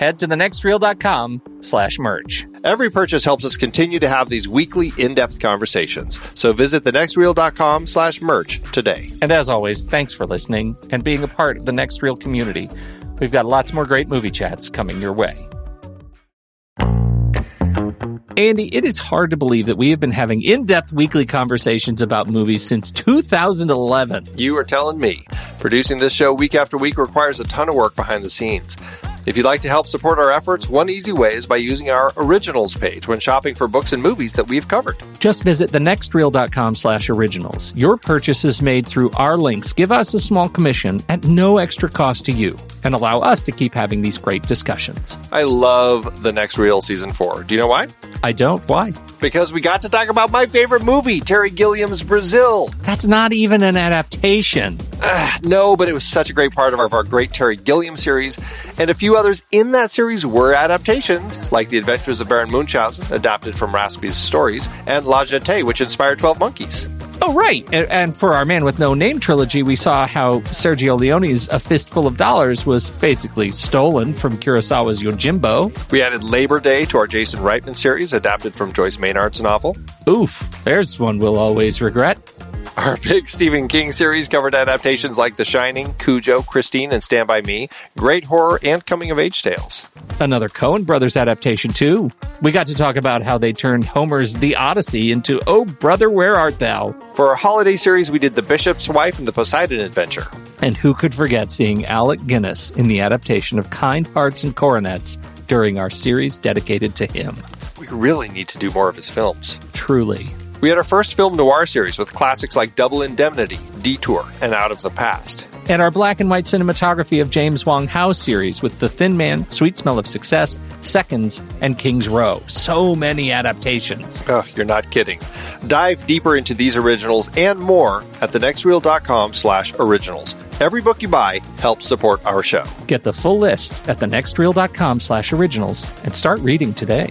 head to thenextreel.com slash merch. Every purchase helps us continue to have these weekly in-depth conversations. So visit thenextreel.com slash merch today. And as always, thanks for listening and being a part of the Next Reel community. We've got lots more great movie chats coming your way. Andy, it is hard to believe that we have been having in depth weekly conversations about movies since 2011. You are telling me. Producing this show week after week requires a ton of work behind the scenes. If you'd like to help support our efforts, one easy way is by using our originals page when shopping for books and movies that we've covered. Just visit thenextreel.com slash originals. Your purchases made through our links give us a small commission at no extra cost to you and allow us to keep having these great discussions. I love the next Reel season four. Do you know why? I don't. Why? Because we got to talk about my favorite movie, Terry Gilliam's Brazil. That's not even an adaptation. Uh, no, but it was such a great part of our, of our great Terry Gilliam series. And a few others in that series were adaptations, like The Adventures of Baron Munchausen, adapted from Raspe's stories, and La Jetée, which inspired 12 Monkeys. Oh, right. And, and for our Man with No Name trilogy, we saw how Sergio Leone's A Fistful of Dollars was basically stolen from Kurosawa's Yojimbo. We added Labor Day to our Jason Reitman series, adapted from Joyce Maynard's novel. Oof, there's one we'll always regret. Our big Stephen King series covered adaptations like The Shining, Cujo, Christine, and Stand By Me, great horror and coming of age tales. Another Coen Brothers adaptation, too. We got to talk about how they turned Homer's The Odyssey into Oh Brother, Where Art Thou? For our holiday series, we did The Bishop's Wife and The Poseidon Adventure. And who could forget seeing Alec Guinness in the adaptation of Kind Hearts and Coronets during our series dedicated to him? We really need to do more of his films. Truly. We had our first film noir series with classics like Double Indemnity, Detour, and Out of the Past. And our black and white cinematography of James Wong Howe series with The Thin Man, Sweet Smell of Success, Seconds, and King's Row. So many adaptations. Oh, you're not kidding. Dive deeper into these originals and more at thenextreel.com slash originals. Every book you buy helps support our show. Get the full list at thenextreel.com slash originals and start reading today.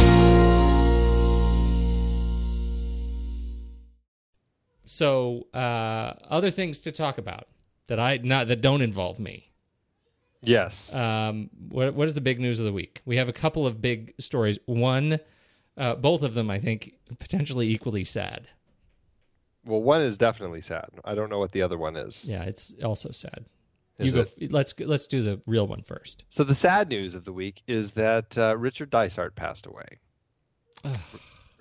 So, uh, other things to talk about that I not that don't involve me. Yes. Um, what what is the big news of the week? We have a couple of big stories. One, uh, both of them, I think, potentially equally sad. Well, one is definitely sad. I don't know what the other one is. Yeah, it's also sad. You Is go. it? Let's let's do the real one first. So the sad news of the week is that uh, Richard Dysart passed away.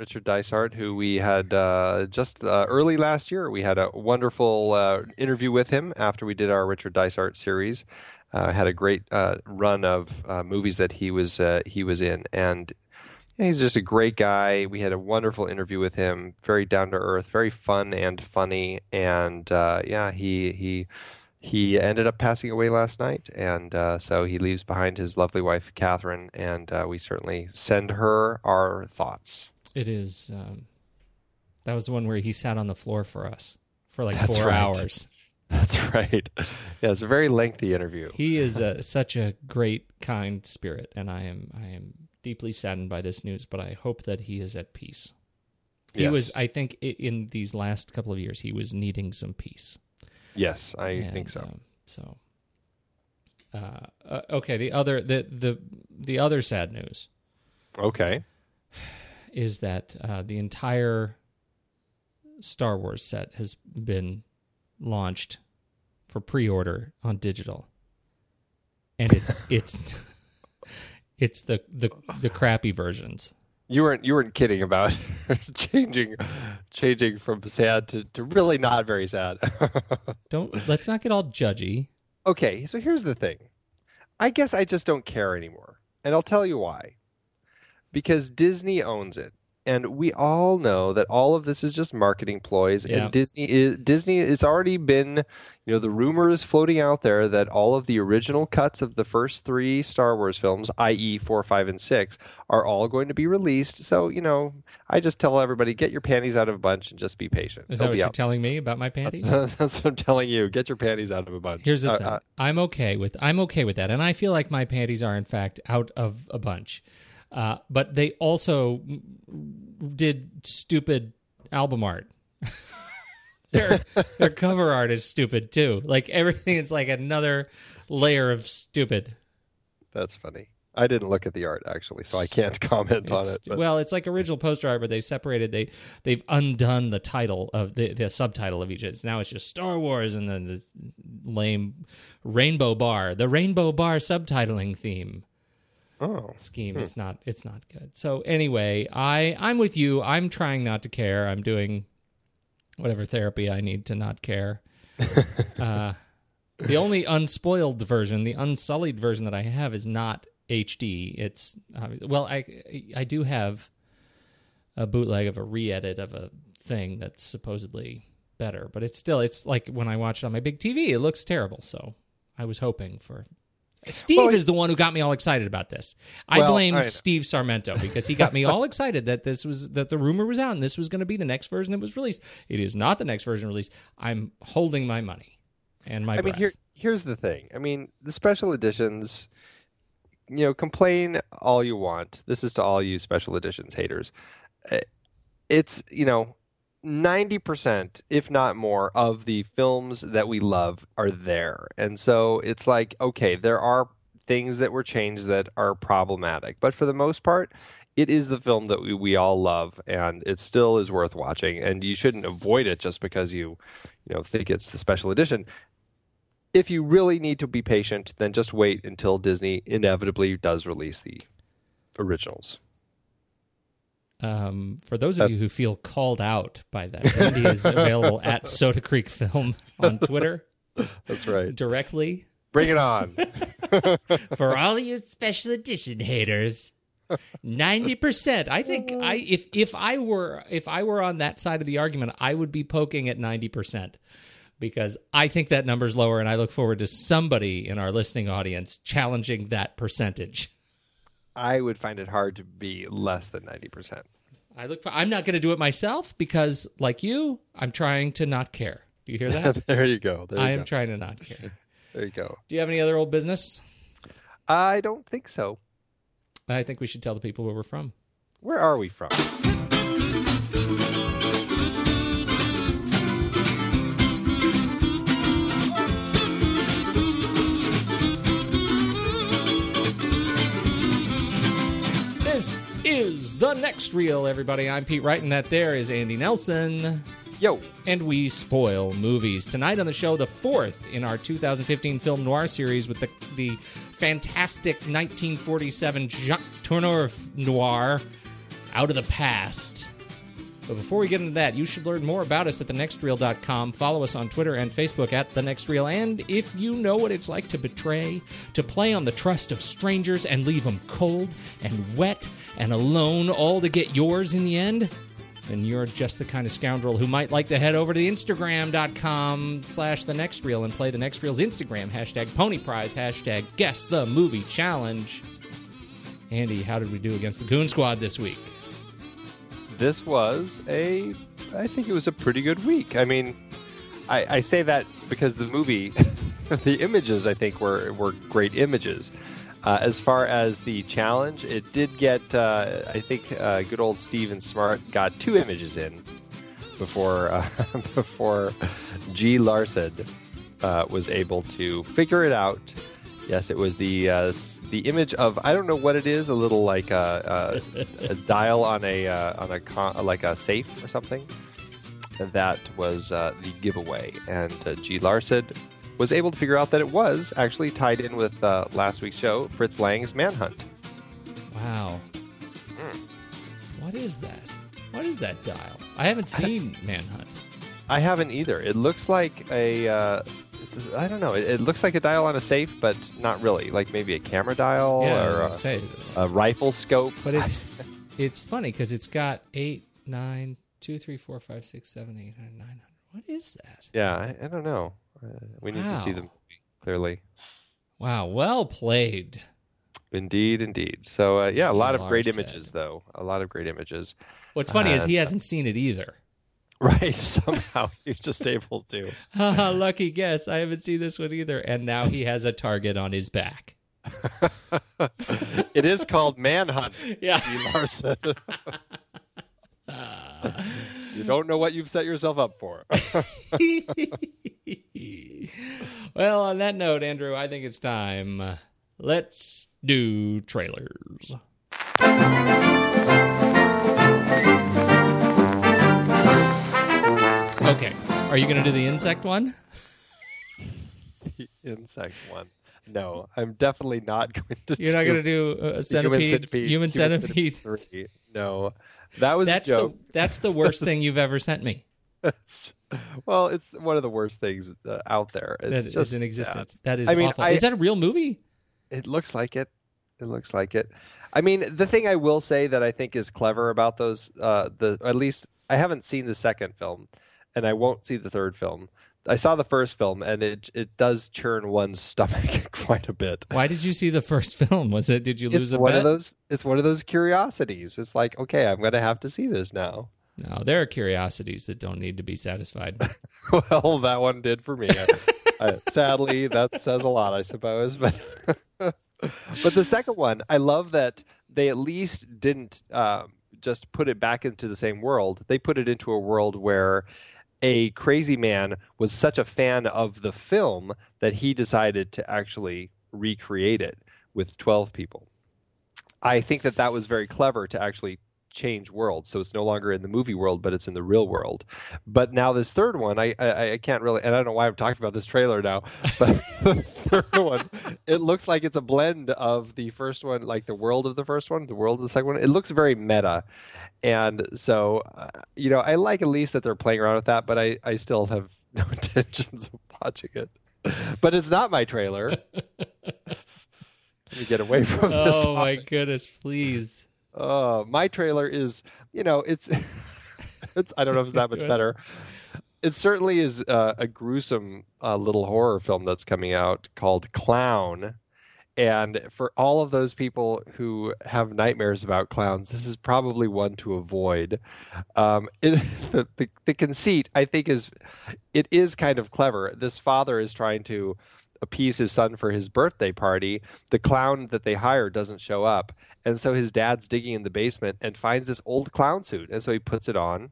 Richard Dysart, who we had uh, just uh, early last year, we had a wonderful uh, interview with him after we did our Richard Dysart series. Uh, had a great uh, run of uh, movies that he was he was in, and he's just a great guy. We had a wonderful interview with him, very down to earth, very fun and funny, and uh, yeah, he he he ended up passing away last night, and uh, so he leaves behind his lovely wife Catherine, and uh, we certainly send her our thoughts. It is. Um, that was the one where he sat on the floor for us for like That's four right. hours. That's right. Yeah, it's a very lengthy interview. He is a, such a great, kind spirit, and I am I am deeply saddened by this news. But I hope that he is at peace. He Yes. was, I think, in these last couple of years, he was needing some peace. Yes, I And, think so. um, so, uh, uh, okay. The other the the the other sad news Okay. Is that uh, the entire Star Wars set has been launched for pre-order on digital, and it's it's it's the the the crappy versions. You weren't you weren't kidding about changing changing from sad to, to really not very sad. Don't let's not get all judgy. okay, so here's the thing. I guess I just don't care anymore. And I'll tell you why. Because Disney owns it. And we all know that all of this is just marketing ploys Yeah. and Disney is Disney has already been, you know, the rumor is floating out there that all of the original cuts of the first 3 Star Wars films, i.e. 4, 5 and 6, are all going to be released. So, you know, I just tell everybody get your panties out of a bunch and just be patient. Is They'll that what you're out. telling me about my panties? That's, that's what I'm telling you. Get your panties out of a bunch. Here's the Uh, thing. uh, I'm okay with I'm okay with that, and I feel like my panties are in fact out of a bunch. Uh, but they also did stupid album art. their their cover art is stupid too. Like everything is like another layer of stupid. That's funny. I didn't look at the art actually, so I can't comment on it. But well, it's like original poster art, but they separated. They they've undone the title of the the subtitle of each. It's now it's just Star Wars, and then the lame Rainbow Bar, the Rainbow Bar subtitling theme oh, scheme. It's not it's not good. So anyway, I I'm with you. I'm trying not to care. I'm doing whatever therapy I need to not care. uh, the only unspoiled version, the unsullied version that I have, is not HD. It's uh, well, I I do have a bootleg of a re-edit of a thing that's supposedly better, but it's still it's like when I watch it on my big TV, it looks terrible. So I was hoping for. Steve Well, is the one who got me all excited about this. I Well, blame. Steve Sarmento because he got me all excited that this was that the rumor was out and this was going to be the next version that was released. It is not the next version released. I'm holding my money and my I mean, here here's the thing. I mean, the special editions. You know, complain all you want. This is to all you special editions haters. Uh, It's you know. 90% if not more of the films that we love are there. And so it's like okay there are things that were changed that are problematic. But for the most part it is the film that we, we all love and it still is worth watching. And you shouldn't avoid it just because you you know think it's the special edition. If you really need to be patient then just wait until disney inevitably does release the originals Um, for those of you who feel called out by that, Andy is available at Soda Creek Film on Twitter that's right directly. bring it on For all you special edition haters, ninety percent. I think I if if I were if I were on that side of the argument, I would be poking at ninety percent because I think that number's lower, and I look forward to somebody in our listening audience challenging that percentage. I would find it hard to be less than 90% I look for. I'm not going to do it myself because, like you, I'm trying to not care. Do you hear that? there you go there you I am go. trying to not care. there you go Do you have any other old business? i don't think so I think we should tell the people where we're from. where are we from is the next reel, everybody. I'm Pete Wright, and that there is Andy Nelson. Yo. and we spoil movies. Tonight on the show, the fourth in our 2015 film noir series with the the fantastic 1947 Jacques Tourneur noir, Out of the Past. But before we get into that, you should learn more about us at thenextreel.com. Follow us on Twitter and Facebook at The Next Reel. And if you know what it's like to betray, to play on the trust of strangers and leave them cold and wet and alone, all to get yours in the end, then you're just the kind of scoundrel who might like to head over to instagram.com slash the next reel and play the next reel's instagram hashtag pony prize hashtag guess the movie challenge andy how did we do against the goon squad this week This was a, I think it was a pretty good week. I mean, I, I say that because the movie, the images, I think, were, were great images. Uh, as far as the challenge, it did get, uh, I think, uh, good old Steven Smart got two images in before uh, before G. Larson uh, was able to figure it out. Yes, it was the uh, the image of I don't know what it is, a little like a, a, a dial on a on a con- like a safe or something. That was the giveaway, and G. Larson was able to figure out that it was actually tied in with uh, last week's show, Fritz Lang's Manhunt. wow what is that what is that dial i haven't seen manhunt I haven't either. It looks like a. Uh, I don't know. It, it looks like a dial on a safe, but not really. Like maybe a camera dial yeah or a, a rifle scope. but it's it's funny because it's got eight nine two three four five six seven eight nine nine hundred what is that yeah, I, I don't know. Uh, we need to see them clearly. wow well played Indeed, indeed. So uh, yeah, a lot of great said. images, though. A lot of great images. what's funny is Uh, he hasn't seen it either Right. Somehow you're just able to. Lucky guess. I haven't seen this one either. And now he has a target on his back. it is called Manhunt. Yeah. Larson. You don't know what you've set yourself up for. well, on that note, Andrew, I think it's time. Let's do trailers. Okay. Are you going to do the insect one? the insect one. No, I'm definitely not going to. You're not going to do uh, a Human centipede, human centipede. three. No, that was That's the that's the worst thing you've ever sent me. Well, it's one of the worst things uh, out there. That It's is just in sad. existence. That is I mean, awful. I- is that a real movie? It looks like it. It looks like it. I mean, the thing I will say that I think is clever about those, uh, the at least I haven't seen the second film, and I won't see the third film. I saw the first film, and it it does churn one's stomach quite a bit. Why did you see the first film? Was it? Did you lose It's a one bet? of those. It's one of those curiosities. It's like, okay, I'm going to have to see this now. No, there are curiosities that don't need to be satisfied. well, that one did for me. I, I, sadly, that says a lot, I suppose. But but the second one, I love that they at least didn't um, just put it back into the same world. They put it into a world where a crazy man was such a fan of the film that he decided to actually recreate it with 12 people. I think that that was very clever to actually change worlds. So it's no longer in the movie world, but it's in the real world. But now this third one, I I, I can't really, and I don't know why I'm talking about this trailer now, but the third one, it looks like it's a blend of the first one, like the world of the first one, the world of the second one. It looks very meta. And so, uh, you know, I like at least that they're playing around with that, but I, I still have no intentions of watching it. But it's not my trailer. Let me get away from this. oh my goodness, please. Uh, my trailer is, you know, it's, it's. I don't know if it's that much better. It certainly is uh, a gruesome uh, little horror film that's coming out called Clown, and for all of those people who have nightmares about clowns, this is probably one to avoid. Um, it, the, the the conceit, I think, is it is kind of clever. This father is trying to appease his son for his birthday party. The clown that they hire doesn't show up. And so his dad's digging in the basement and finds this old clown suit. And so he puts it on.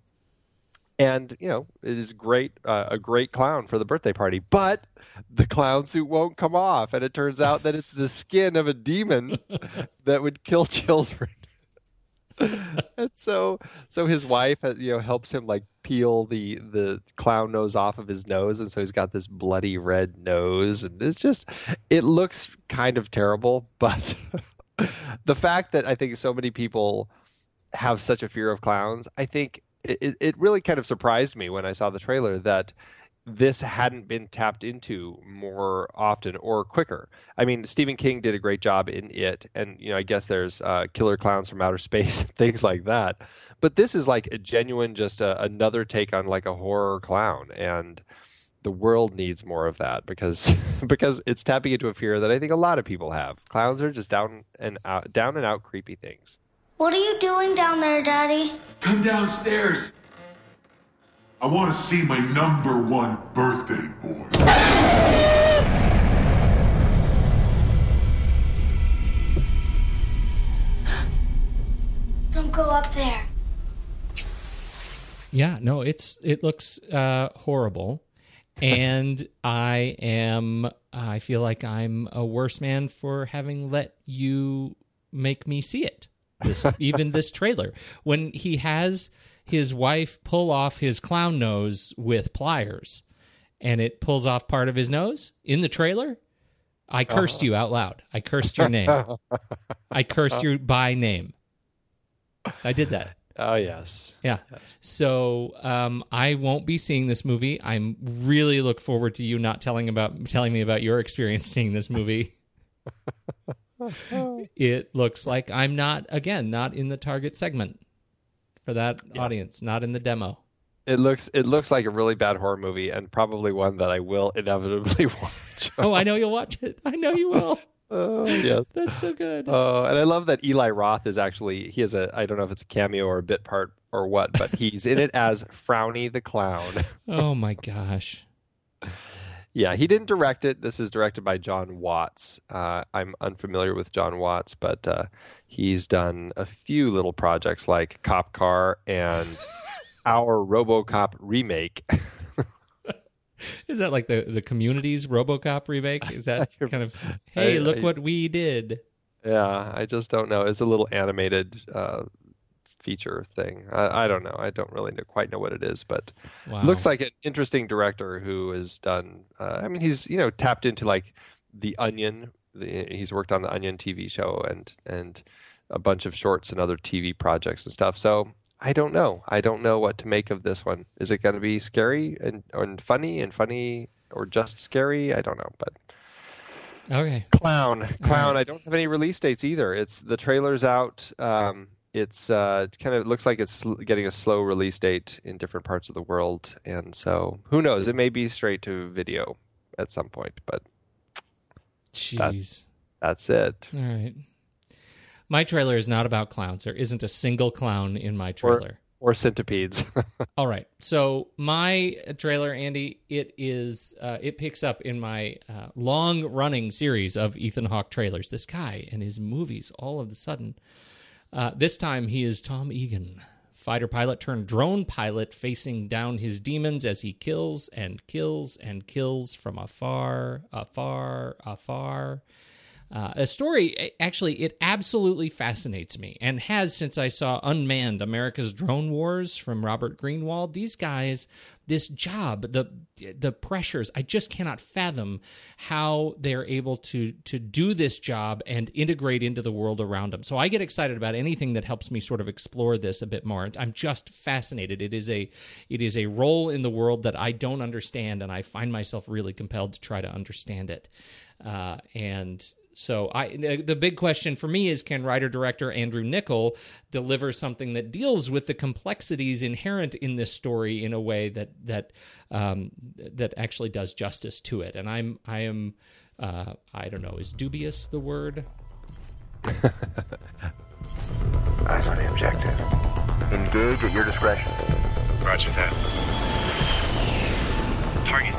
And, you know, it is great, uh, a great clown for the birthday party. But the clown suit won't come off. And it turns out that it's the skin of a demon that would kill children. And so so his wife uh, you know helps him like peel the the clown nose off of his nose. And so he's got this bloody red nose. And it's just it looks kind of terrible. But the fact that i think so many people have such a fear of clowns i think it, it really kind of surprised me when i saw the trailer that this hadn't been tapped into more often or quicker. I mean, Stephen King did a great job in it, and you know, I guess there's uh, Killer Clowns from Outer Space and things like that. But this is like a genuine, just a, another take on like a horror clown, and the world needs more of that because because it's tapping into a fear that I think a lot of people have. Clowns are just down and out, down and out creepy things. What are you doing down there, Daddy? Come downstairs. I want to see my number one birthday boy. Don't go up there. Yeah, no, it's it looks uh, horrible, and I am I feel like I'm a worse man for having let you make me see it. This even this trailer when he has his wife pull off his clown nose with pliers and it pulls off part of his nose in the trailer. I cursed uh-huh. you out loud. I cursed your name. I cursed you by name. I did that. Oh yes. Yeah. Yes. So um, I won't be seeing this movie. I'm really look forward to you not telling about telling me about your experience seeing this movie. it looks like I'm not again not in the target segment for that yeah. audience, not in the demo. It looks it looks like a really bad horror movie, and probably one that I will inevitably watch. oh, I know you'll watch it. I know you will. Oh yes, that's so good. Oh, and I love that Eli Roth is actually he has a I don't know if it's a cameo or a bit part or what, but he's in it as Frowny the clown. oh my gosh. Yeah, he didn't direct it. This is directed by John Watts. Uh, I'm unfamiliar with John Watts, but uh, He's done a few little projects like Cop Car and our RoboCop remake. Is that like the the community's RoboCop remake? Is that kind of hey, I, look I, what we did? Yeah, I just don't know. It's a little animated uh, feature thing. I, I, don't know. I don't really know, quite know what it is, but wow. looks like an interesting director who has done. Uh, I mean, he's you know tapped into like the Onion. The, he's worked on the Onion TV show and and a bunch of shorts and other TV projects and stuff. So I don't know. I don't know what to make of this one. Is it going to be scary and, and funny and funny or just scary? I don't know, but okay. Clown, clown. Right. I don't have any release dates either. It's the trailer's out. Um, it's uh, kind of looks like it's getting a slow release date in different parts of the world, and so who knows? It may be straight to video at some point, but Jeez. that's that's it. All right. My trailer is not about clowns. There isn't a single clown in my trailer. Or, or centipedes. All right. So my trailer, Andy, it is uh, it picks up in my uh, long running series of Ethan Hawke trailers. This guy and his movies. All of a sudden, uh, this time he is Tom Egan, fighter pilot turned drone pilot, facing down his demons as he kills and kills and kills from afar, afar, afar. Uh, a story, actually, it absolutely fascinates me and has since I saw Unmanned America's Drone Wars from Robert Greenwald. These guys, this job, the the pressures, I just cannot fathom how they're able to to do this job and integrate into the world around them. So I get excited about anything that helps me sort of explore this a bit more. I'm just fascinated. It is a it is a role in the world that I don't understand, and I find myself really compelled to try to understand it. Uh, and so I the big question for me is can writer director Andrew Niccol deliver something that deals with the complexities inherent in this story in a way that that um, that actually does justice to it. And I'm I am uh, I don't know is dubious the word. Eyes on the objective. Engage at your discretion. Roger that. Target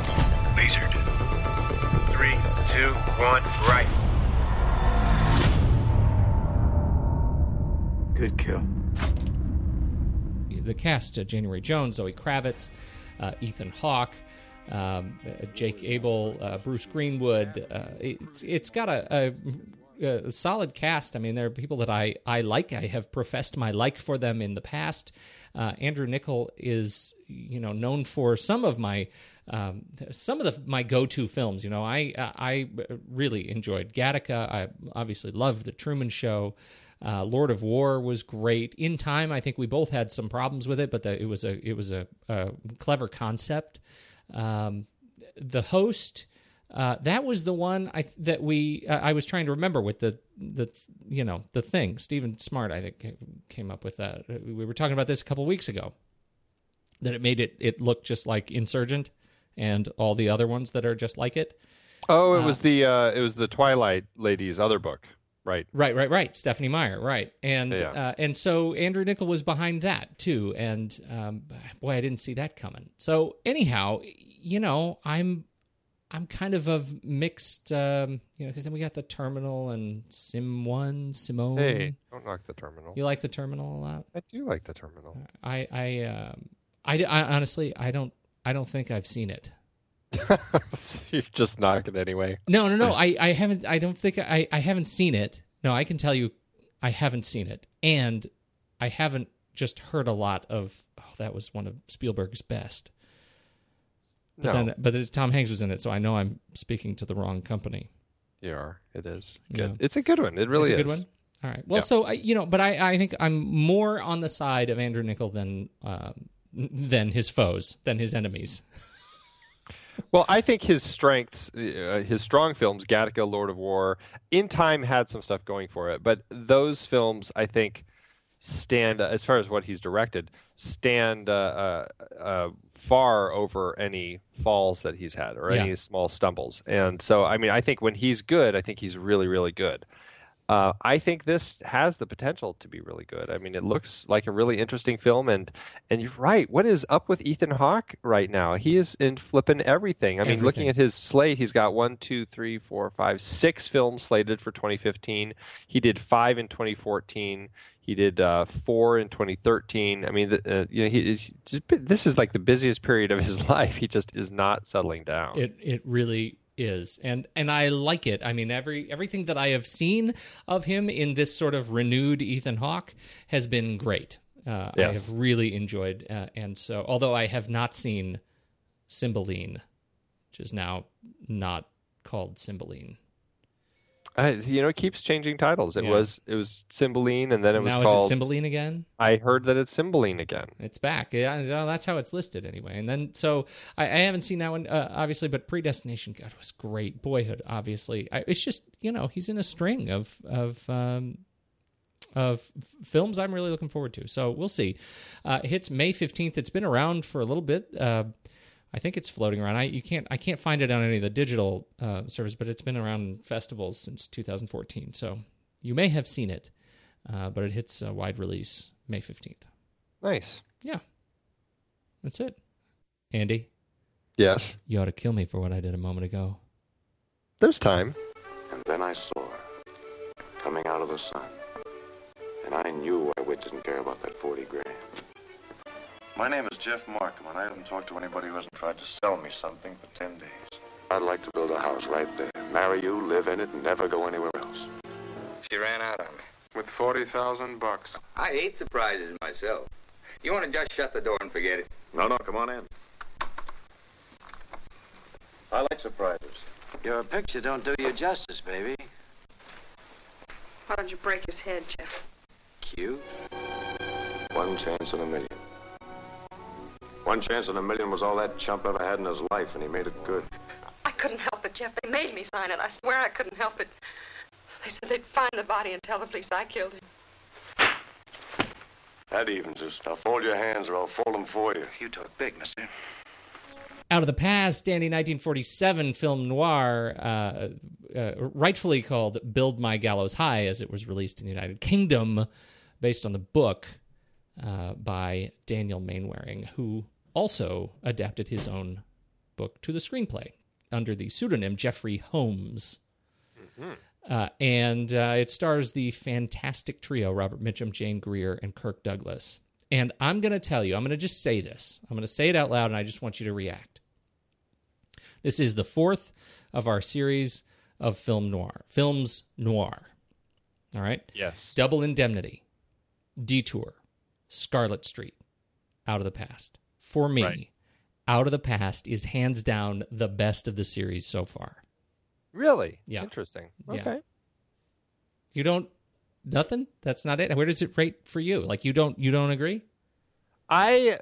lasered. Three, two, one, right. Good kill. The cast: uh, January Jones, Zoe Kravitz, uh, Ethan Hawke. Um, Jake Abel, uh, Bruce Greenwood. Uh, it's it's got a, a, solid cast. I mean, there are people that I I like. I have professed my like for them in the past. Uh, Andrew Niccol is you know known for some of my um, some of the my go-to films. You know, I I really enjoyed Gattaca. I obviously loved The Truman Show. Uh, Lord of War was great. In time, I think we both had some problems with it, but the, it was a it was a, a clever concept. Um, the host. Uh, that was the one I that we uh, I was trying to remember with the the you know the thing. Stephen Smart I think came up with that. We were talking about this a couple weeks ago. That it made it it look just like Insurgent and all the other ones that are just like it. Oh, it was the uh, it was the Twilight Lady's other book, right? Right, right, right. Stephenie Meyer, right, and Yeah. uh, and so Andrew Niccol was behind that too, and um, boy, I didn't see that coming. So anyhow, you know, I'm I'm kind of of mixed, um, you know, because then we got the Terminal and Sim One, Simone. Hey, don't knock the terminal. You like the Terminal a lot? I do like the terminal. I I um, I, I honestly I don't I don't think I've seen it. You're just knocking anyway. No, no, no. I, I haven't. I don't think I, I haven't seen it. No, I can tell you, I haven't seen it, and I haven't just heard a lot of. Oh, that was one of Spielberg's best. But No. then, but Tom Hanks was in it, so I know I'm speaking to the wrong company. You are. It is Yeah. good. It's a good one. It really It's a is. good one. All right. Well, Yeah. so I, you know, but I, I think I'm more on the side of Andrew Niccol than um, than his foes, than his enemies. Well, I think his strengths, uh, his strong films, Gattaca, Lord of War, In Time had some stuff going for it, but those films, I think, stand as far as what he's directed, stand uh, uh, uh, far over any falls that he's had or Yeah. any small stumbles. And so, I mean, I think when he's good, I think he's really, really good. Uh, I think this has the potential to be really good. I mean, it looks like a really interesting film, and and you're right. What is up with Ethan Hawke right now? He is in flipping everything. I mean, looking at his slate, he's got one, two, three, four, five, six films slated for 2015. He did five in 2014. He did uh, four in 2013. I mean, the, uh, you know, he is. This is like the busiest period of his life. He just is not settling down. It it really is, and and I like it. I mean, every everything that I have seen of him in this sort of renewed Ethan Hawke has been great. Uh, I have really enjoyed, uh, and so although I have not seen Cymbeline, which is now not called Cymbeline. Uh, you know, it keeps changing titles. It Yeah. was it was Cymbeline, and then it was now called. is it Cymbeline again? I heard that it's Cymbeline again. It's back. Yeah, well, that's how it's listed anyway. And then, so I, I haven't seen that one, uh, obviously, but Predestination, God, was great. Boyhood, obviously. I, it's just, you know, he's in a string of, of, um, of films I'm really looking forward to. So we'll see. Uh, it hits May 15th. It's been around for a little bit. Uh, I think it's floating around. I you can't I can't find it on any of the digital uh, service, but it's been around festivals since 2014. So you may have seen it, uh, but it hits a wide release May 15th. Nice. Yeah. That's it. Andy, Yes. you ought to kill me for what I did a moment ago. There's time. And then I saw her coming out of the sun. And I knew why Whit didn't care about that 40 grand. My name is Jeff Markham, and I haven't talked to anybody who hasn't tried to sell me something for ten days. I'd like to build a house right there, marry you, live in it, and never go anywhere else. She ran out on me. With 40,000 bucks. I hate surprises myself. You want to just shut the door and forget it? No, no, come on in. I like surprises. Your picture don't do you justice, baby. Why don't you break his head, Jeff? Cute. One chance in a million. One chance in a million was all that chump ever had in his life, and he made it good. I couldn't help it, Jeff. They made me sign it. I swear I couldn't help it. They said they'd find the body and tell the police I killed him. That evens us. Now fold your hands or I'll fold them for you. You talk big, mister. Out of the Past, Dandy 1947 film noir, uh, uh, rightfully called Build My Gallows High, as it was released in the United Kingdom, based on the book uh, by Daniel Mainwaring, who also adapted his own book to the screenplay under the pseudonym Geoffrey Homes. Uh, and uh, it stars the fantastic trio Robert Mitchum, Jane Greer, and Kirk Douglas. And I'm going to tell you, I'm going to just say this. I'm going to say it out loud, and I just want you to react. This is the fourth of our series of film noir. Films noir. All right? Yes. Double Indemnity, Detour, Scarlet Street, Out of the Past. For me, Right. Out of the Past is hands down the best of the series so far. Really? Yeah. Interesting. Yeah. Okay. You don't nothing? That's not it. Where does it rate for you? Like you don't you don't agree? I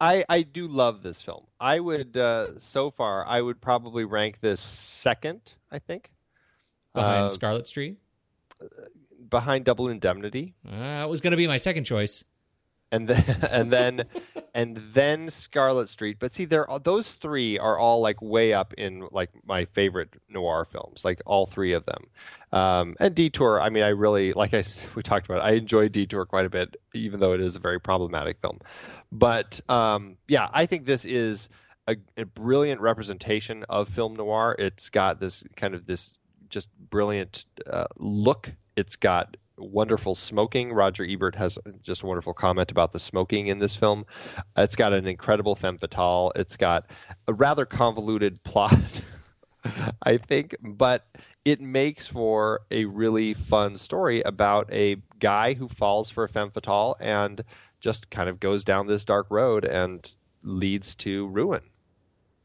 I I do love this film. I would uh, so far I would probably rank this second, I think. Behind Uh, Scarlet Street? behind Double Indemnity. Uh, it was going to be my second choice. And then and then and then Scarlet Street. But see, there those three are all like way up in like my favorite noir films, like all three of them. Um, and Detour, I mean, I really like I we talked about. It, I enjoy Detour quite a bit, even though it is a very problematic film. But um, yeah, I think this is a, a brilliant representation of film noir. It's got this kind of this just brilliant uh, look. It's got wonderful smoking. Roger Ebert has just a wonderful comment about the smoking in this film. It's got an incredible femme fatale. It's got a rather convoluted plot, I think, but it makes for a really fun story about a guy who falls for a femme fatale and just kind of goes down this dark road and leads to ruin.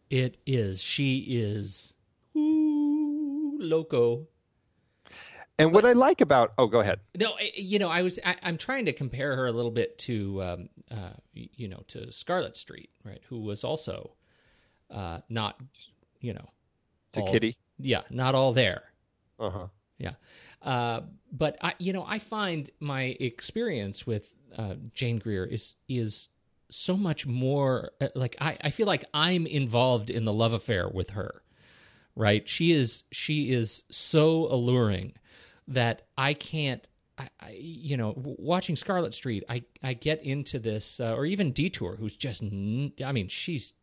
It is. She is ooh, loco. And what I like about oh, go ahead. No, you know, I was I, I'm trying to compare her a little bit to um, uh, you know to Scarlet Street, right? Who was also uh, not you know To all- Kitty? Yeah, not all there. Uh huh. Yeah, uh, but I you know I find my experience with uh, Jane Greer is is so much more uh, like I, I feel like I'm involved in the love affair with her right she is she is so alluring that I can't I, I you know watching Scarlet Street I I get into this uh, or even Detour who's just n- I mean she's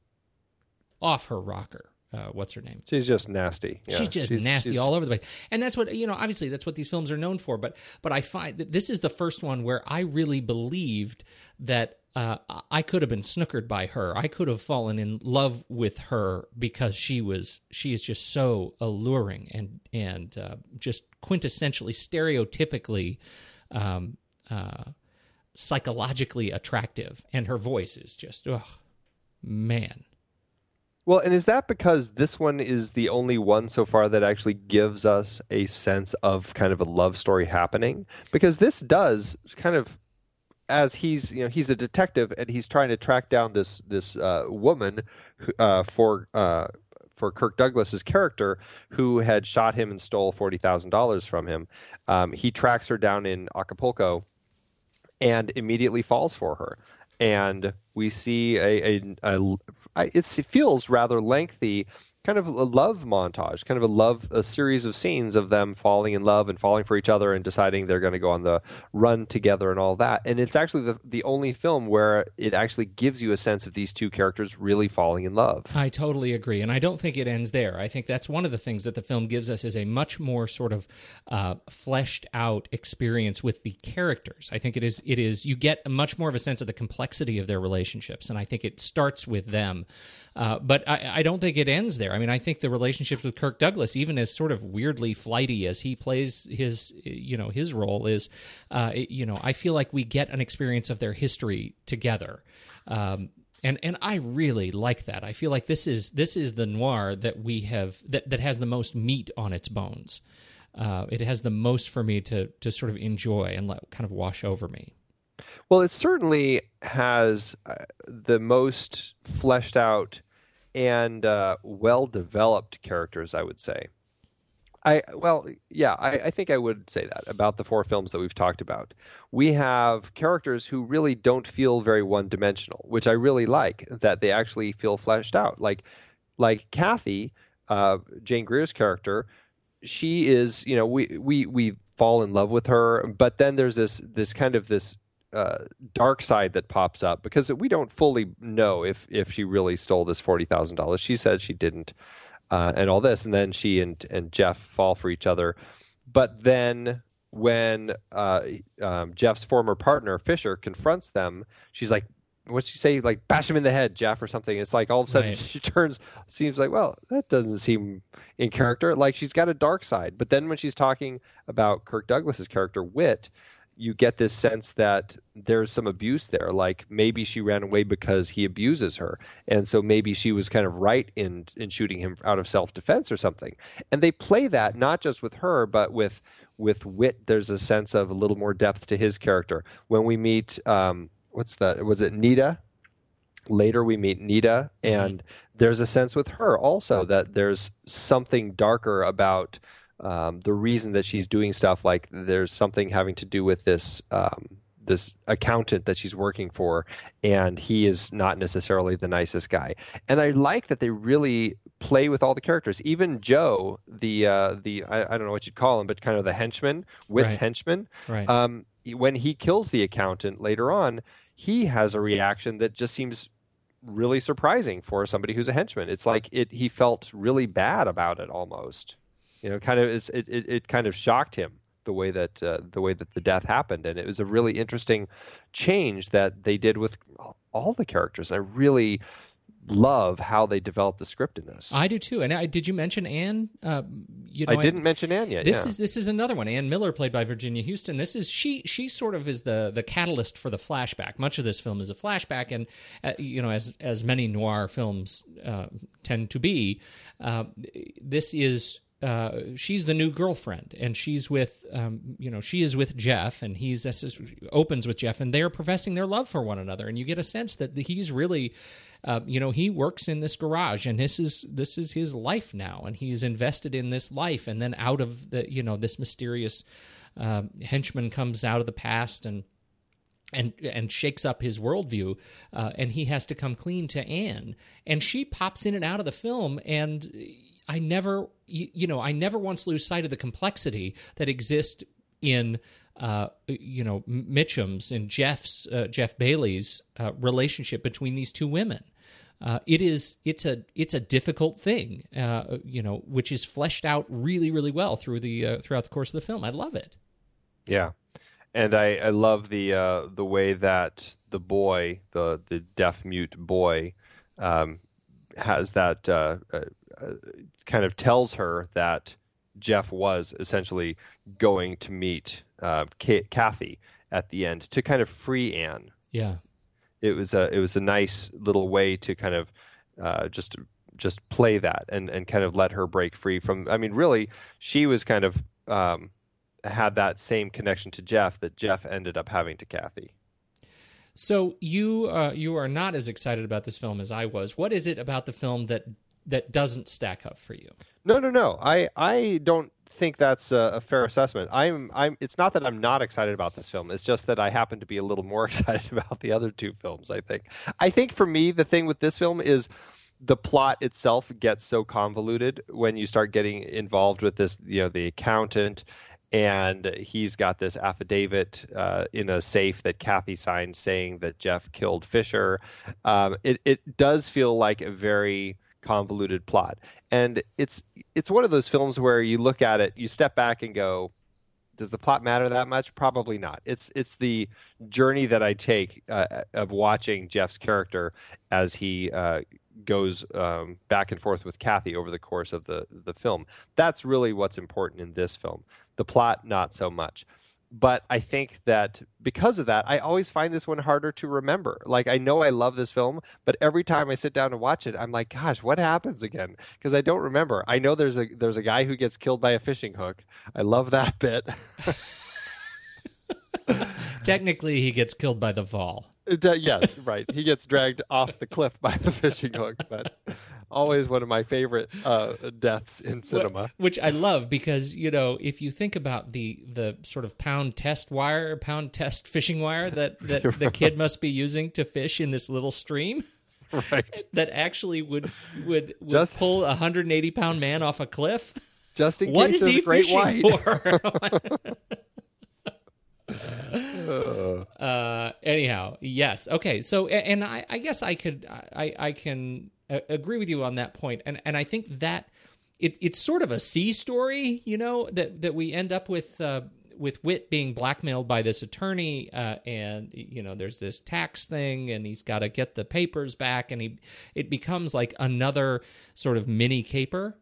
off her rocker uh, what's her name? She's just nasty. Yeah, she's just nasty she's- all over the place. And that's what you know obviously that's what these films are known for but but i find that this is the first one where i really believed that uh, i could have been snookered by her. I could have fallen in love with her because she was she is just so alluring and and uh, just quintessentially stereotypically um, uh, psychologically attractive and her voice is just oh man Well, and is that because this one is the only one so far that actually gives us a sense of kind of a love story happening? Because this does kind of as he's you know he's a detective and he's trying to track down this this uh, woman uh, for uh, for Kirk Douglas's character who had shot him and stole forty thousand dollars from him. Um, he tracks her down in Acapulco and immediately falls for her. And we see a it's, it feels rather lengthy, kind of a love montage, kind of a love, a series of scenes of them falling in love and falling for each other and deciding they're going to go on the run together and all that. And it's actually the, the only film where it actually gives you a sense of these two characters really falling in love. I totally agree, and I don't think it ends there. I think that's one of the things that the film gives us is a much more sort of uh, fleshed out experience with the characters. I think it is it is you get a much more of a sense of the complexity of their relationships, and I think it starts with them. Uh, but I, I don't think it ends there. I mean, I think the relationships with Kirk Douglas, even as sort of weirdly flighty as he plays his, you know, his role is, uh, you know, I feel like we get an experience of their history together. Um, and and I really like that. I feel like this is this is the noir that we have that that has the most meat on its bones. Uh, it has the most for me to to sort of enjoy and let kind of wash over me. Well, it certainly has uh, the most fleshed out and uh, well developed characters, I would say. I well, yeah, I, I think I would say that about the four films that we've talked about. We have characters who really don't feel very one dimensional, which I really like. That they actually feel fleshed out. Like like Kathy, uh, Jane Greer's character, she is you know we we we fall in love with her, but then there's this this kind of this uh, dark side that pops up because we don't fully know if if she really stole this forty thousand dollars. She said she didn't, uh, and all this, and then she and and Jeff fall for each other. But then when uh, um, Jeff's former partner Fisher confronts them, she's like, what's she say? Like bash him in the head, Jeff, or something. It's like all of a sudden Right. she turns. Seems like well, that doesn't seem in character. Like she's got a dark side. But then when she's talking about Kirk Douglas's character Whit, you get this sense that there's some abuse there. Like maybe she ran away because he abuses her, and so maybe she was kind of right in in shooting him out of self defense or something. And they play that not just with her, but with with Whit. There's a sense of a little more depth to his character when we meet. Um, what's that? Was it Nita? Later, we meet Nita, and there's a sense with her also that there's something darker about um, the reason that she's doing stuff. Like there's something having to do with this um, this accountant that she's working for, and he is not necessarily the nicest guy. And I like that they really play with all the characters. Even Joe, the uh, the I, I don't know what you'd call him, but kind of the henchman, Whit's Right. henchman. Right. Um, when he kills the accountant later on, he has a reaction that just seems really surprising for somebody who's a henchman. It's like it he felt really bad about it almost. You know, kind of it, it it kind of shocked him the way that uh, the way that the death happened, and it was a really interesting change that they did with all the characters. I really love how they developed the script in this. I do too. And I, did you mention Anne? Uh, you know, I didn't mention Anne yet. This yeah. is this is another one. Anne Miller, played by Virginia Huston. This is she. She sort of is the the catalyst for the flashback. Much of this film is a flashback, and uh, you know, as as many noir films uh, tend to be, uh, this is. Uh, she's the new girlfriend, and she's with, um, you know, she is with Jeff, and he's is, opens with Jeff, and they're professing their love for one another, and you get a sense that he's really, uh, you know, he works in this garage, and this is this is his life now, and he's invested in this life, and then out of the, you know, this mysterious uh, henchman comes out of the past and and and shakes up his worldview, uh, and he has to come clean to Anne, and she pops in and out of the film, and I never, you, you know, I never once lose sight of the complexity that exists in. Uh, you know, Mitchum's and Jeff's, uh, Jeff Bailey's uh, relationship between these two women. Uh, it is it's a it's a difficult thing, uh, you know, which is fleshed out really really well through the uh, throughout the course of the film. I love it. Yeah, and I, I love the the way that the boy, the the deaf mute boy, um, has that uh, uh, uh, kind of tells her that Jeff was essentially going to meet uh, Ka- Kathy at the end to kind of free Anne. Yeah. It was a it was a nice little way to kind of uh, just just play that and, and kind of let her break free from. I mean, really, she was kind of um, had that same connection to Jeff that Jeff ended up having to Kathy. So you uh, you are not as excited about this film as I was. What is it about the film that that doesn't stack up for you? No, no, no. I I don't think that's a, a fair assessment. I'm I'm. It's not that I'm not excited about this film. It's just that I happen to be a little more excited about the other two films. I think. I think for me, the thing with this film is the plot itself gets so convoluted when you start getting involved with this. You know, the accountant. And he's got this affidavit uh, in a safe that Kathy signed saying that Jeff killed Fisher. Um, it, it does feel like a very convoluted plot. And it's it's one of those films where you look at it you step back and go does the plot matter that much? Probably not. It's it's the journey that i take uh, of watching jeff's character as he uh, goes um, back and forth with kathy over the course of the the film. That's really what's important in this film the plot not so much but I think that because of that, I always find this one harder to remember. Like I know I love this film, but every time I sit down to watch it, I'm like, gosh, what happens again? Because I don't remember. I know there's a there's a guy who gets killed by a fishing hook. I love that bit. Technically, he gets killed by the fall. Uh, yes, right. He gets dragged off the cliff by the fishing hook, but always one of my favorite uh, deaths in cinema. Which I love because you know if you think about the the sort of pound test wire, pound test fishing wire that that the kid must be using to fish in this little stream. Right. That actually would would, would Just- pull a 180 pound man off a cliff. Just in What case is he great fishing white. for? uh, anyhow, yes. Okay. So, and I, I guess I could, I, I can uh, agree with you on that point, and and I think that it, it's sort of a C story, you know, that that we end up with uh, with Whit being blackmailed by this attorney, uh, and you know, there's this tax thing, and he's got to get the papers back, and he it becomes like another sort of mini caper.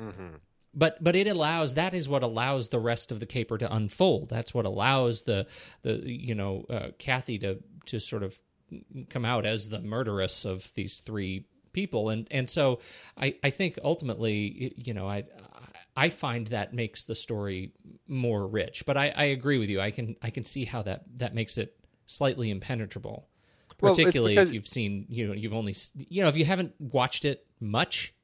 Mm-hmm. But but it allows that is what allows the rest of the caper to unfold. That's what allows the the you know uh, Kathy to to sort of come out as the murderess of these three people and and so i i think ultimately you know i i find that makes the story more rich but i i agree with you i can i can see how that that makes it slightly impenetrable Well, particularly because- if you've seen you know you've only you know if you haven't watched it much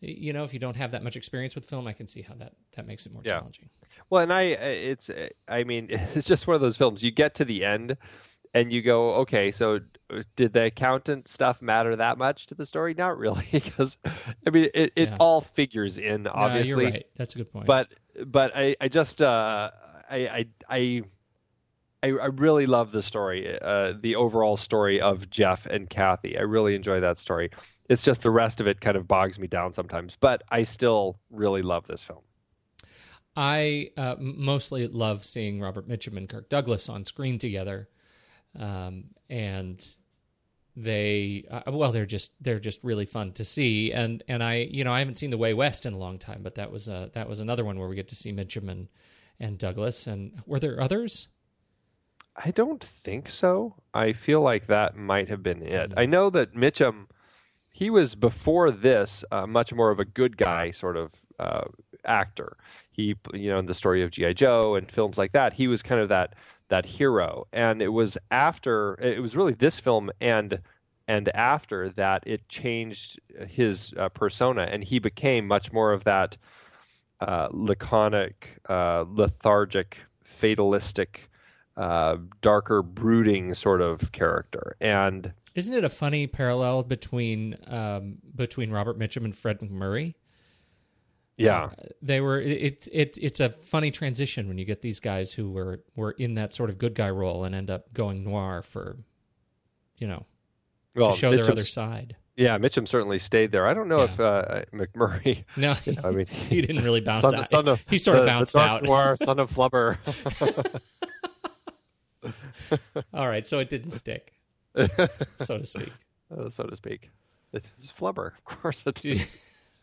you know if you don't have that much experience with film i can see how that that makes it more Yeah. challenging Well, and I, it's, I mean, it's just one of those films. You get to the end, and you go, okay, so uh, did the accountant stuff matter that much to the story? Not really, because I mean, it, it Yeah. all figures in, Yeah, obviously. right that's a good point But, but I, I just, uh, I, I, I. I, I really love the story, uh, the overall story of Jeff and Kathy. I really enjoy that story. It's just the rest of it kind of bogs me down sometimes, but I still really love this film. I uh, mostly love seeing Robert Mitchum and Kirk Douglas on screen together, um, and they uh, well they're just they're just really fun to see. And and I you know I haven't seen The Way West in a long time, but that was uh, that was another one where we get to see Mitchum and and Douglas. And were there others? I don't think so. I feel like that might have been it. I know that Mitchum, he was before this uh, much more of a good guy sort of uh, actor. He, you know, in the story of GI Joe and films like that, he was kind of that that hero. And it was after it was really this film and and after that it changed his uh, persona and he became much more of that uh, laconic, uh, lethargic, fatalistic, uh, darker, brooding sort of character. And Isn't it a funny parallel between um, between Robert Mitchum and Fred MacMurray? Yeah, they were it, it it's a funny transition when you get these guys who were were in that sort of good guy role and end up going noir for you know well, to show their other side Yeah, Mitchum certainly stayed there. I don't know Yeah. if uh, MacMurray. no you know, I mean, he didn't really bounce son, out Son of, he sort of the- the bounced out Noir, son of Flubber. all right so it didn't stick so to speak Uh, so to speak. It's Flubber, of course. It is.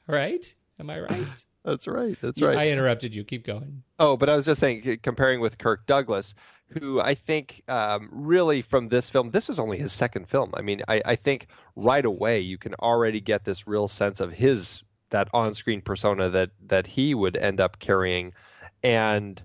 right am i right That's right. That's right. i interrupted you keep going Oh, but I was just saying, comparing with Kirk Douglas, who I think um, really from this film, this was only his second film. I mean, I, I think right away you can already get this real sense of his that on-screen persona that that he would end up carrying, and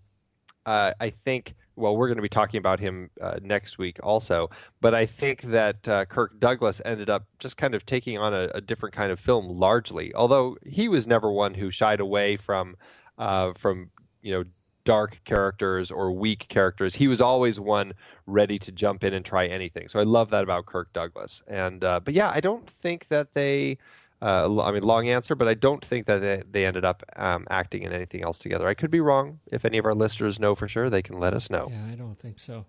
uh, I think. Well, we're going to be talking about him uh, next week also, but I think that uh, Kirk Douglas ended up just kind of taking on a, a different kind of film largely. Although he was never one who shied away from uh, from you know dark characters or weak characters. He was always one ready to jump in and try anything. So I love that about Kirk Douglas. And uh, but yeah, I don't think that they. Uh, I mean, long answer, but I don't think that they, they ended up um, acting in anything else together. I could be wrong. If any of our listeners know for sure, they can let us know. Yeah, I don't think so.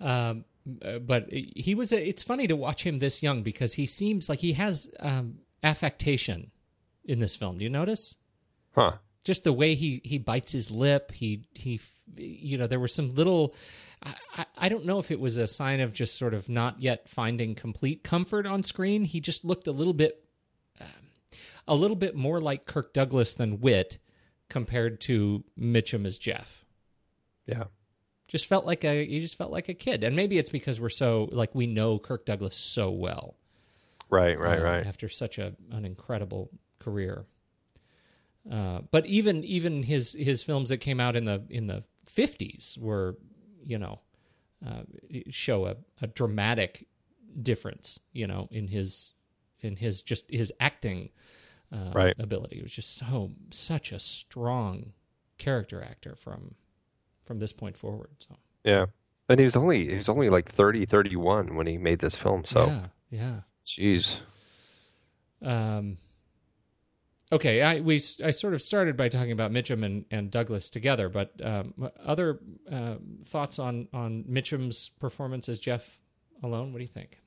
Um, uh, but he was. A, it's funny to watch him this young because he seems like he has um, affectation in this film. Do you notice? Huh. Just the way he he bites his lip. He he. You know, there were some little. I- I don't know if it was a sign of just sort of not yet finding complete comfort on screen. He just looked a little bit, um, a little bit more like Kirk Douglas than Whit, compared to Mitchum as Jeff Yeah. just felt like a he just felt like a kid and maybe it's because we're so like we know kirk douglas so well Right. Right. uh, right. after such a an incredible career uh, but even even his his films that came out in the in the 50s were you know uh, show a, a dramatic difference you know in his in his just his acting uh, Right. ability it was just so such a strong character actor from from this point forward so Yeah. And he was only he was only like 30, 31 when he made this film. So, yeah yeah jeez. Um, okay, I we I sort of started by talking about Mitchum and, and Douglas together, but um, other uh, thoughts on on Mitchum's performance as Jeff alone? What do you think?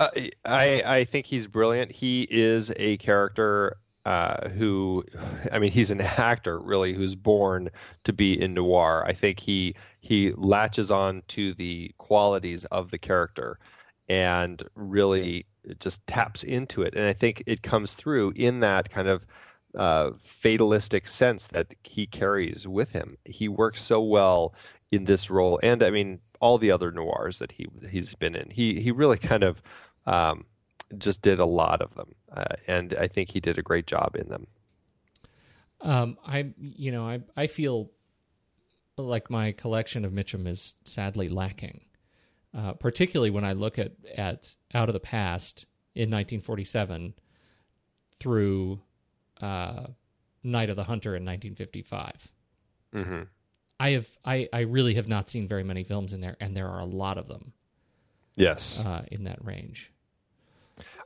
Uh, I I think he's brilliant. He is a character uh, who, I mean, he's an actor really who's born to be in noir. I think he he latches on to the qualities of the character and really just taps into it. And I think it comes through in that kind of uh, fatalistic sense that he carries with him. He works so well in this role, and I mean all the other noirs that he he's been in. He he really kind of um, just did a lot of them, uh, and I think he did a great job in them. Um, I you know I I feel like my collection of Mitchum is sadly lacking, uh, particularly when I look at at Out of the Past in 1947 through uh, Night of the Hunter in 1955. Mm-hmm. I have I, I really have not seen very many films in there, and there are a lot of them. Yes, uh, in that range.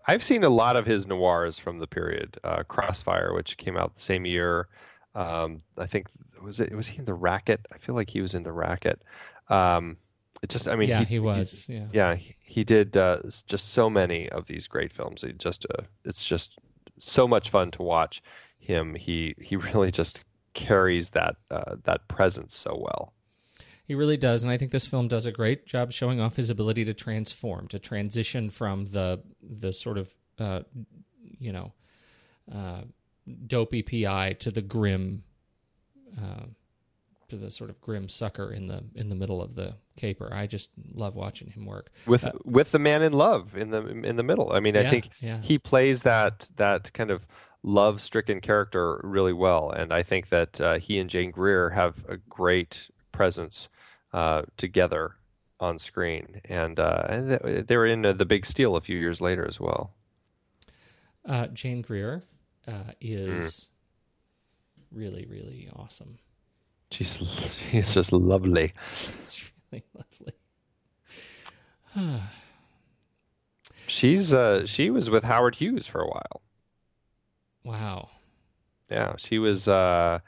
I've seen a lot of his noirs from the period. Uh, Crossfire, which came out the same year. Um, I think was it was he in the Racket? I feel like he was in the Racket. Um, it just I mean yeah he, he was yeah yeah he, he did uh, just so many of these great films. It just uh, it's just so much fun to watch him. He he really just carries that uh, that presence so well. He really does, and I think this film does a great job showing off his ability to transform, to transition from the the sort of uh, you know uh, dopey PI to the grim uh, to the sort of grim sucker in the in the middle of the caper. I just love watching him work with uh, with the man in love in the in the middle. I mean, I yeah, think yeah. he plays that that kind of love stricken character really well, and I think that uh, he and Jane Greer have a great presence uh, together on screen, and, uh, and they were in uh, the Big Steal a few years later as well. Uh, Jane Greer is mm. really really awesome. She's she's just lovely. She's really lovely. she's uh she was with Howard Hughes for a while. Wow. Yeah, she was uh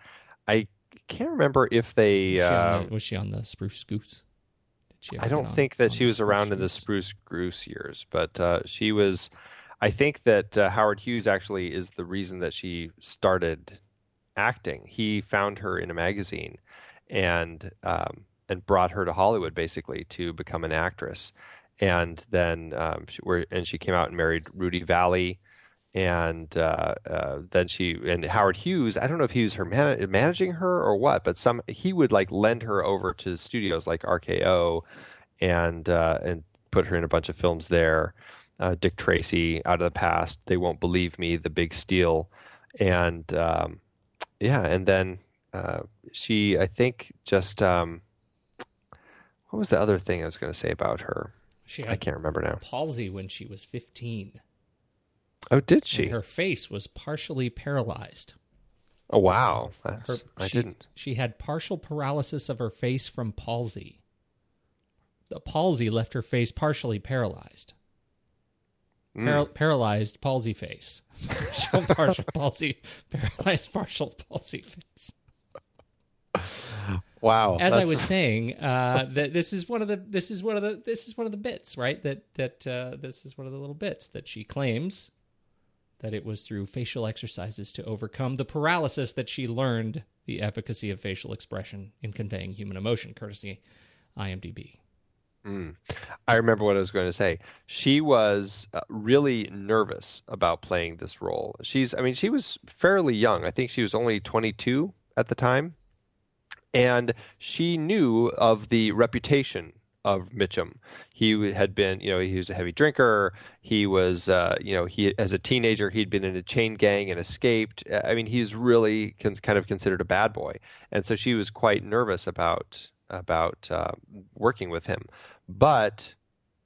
can't remember if they was she, uh, the, was she on the Spruce Goose? I don't think that she was around in the Spruce Goose years, but uh, she was I think that uh, Howard Hughes actually is the reason that she started acting. He found her in a magazine and um, and brought her to Hollywood basically to become an actress. And then um, she, where, and she came out and married Rudy Vallee. And uh, uh, then she and Howard Hughes. I don't know if he was her man, managing her or what, but some he would like lend her over to studios like RKO, and uh, and put her in a bunch of films there. Uh, Dick Tracy, Out of the Past, They Won't Believe Me, The Big Steal, and um, yeah, and then uh, she, I think, just um, what was the other thing I was going to say about her? She I can't remember now. Palsy when she was fifteen. Oh, did she? And her face was partially paralyzed. Oh wow! Her, I she, didn't. She had partial paralysis of her face from palsy. The palsy left her face partially paralyzed. Par- mm. paralyzed palsy face. partial, partial palsy, paralyzed partial palsy face. Wow. As I was saying, uh, that this is one of the this is one of the this is one of the bits, right? That that uh, this is one of the little bits that she claims that it was through facial exercises to overcome the paralysis that she learned the efficacy of facial expression in conveying human emotion, courtesy IMDb. Mm. I remember what I was going to say. She was uh, really nervous about playing this role. She's, I mean, she was fairly young. I think she was only 22 at the time. And she knew of the reputation of Mitchum. He had been, you know, he was a heavy drinker. He was, uh, you know, he as a teenager he'd been in a chain gang and escaped. I mean, he's really con- kind of considered a bad boy, and so she was quite nervous about about uh, working with him. But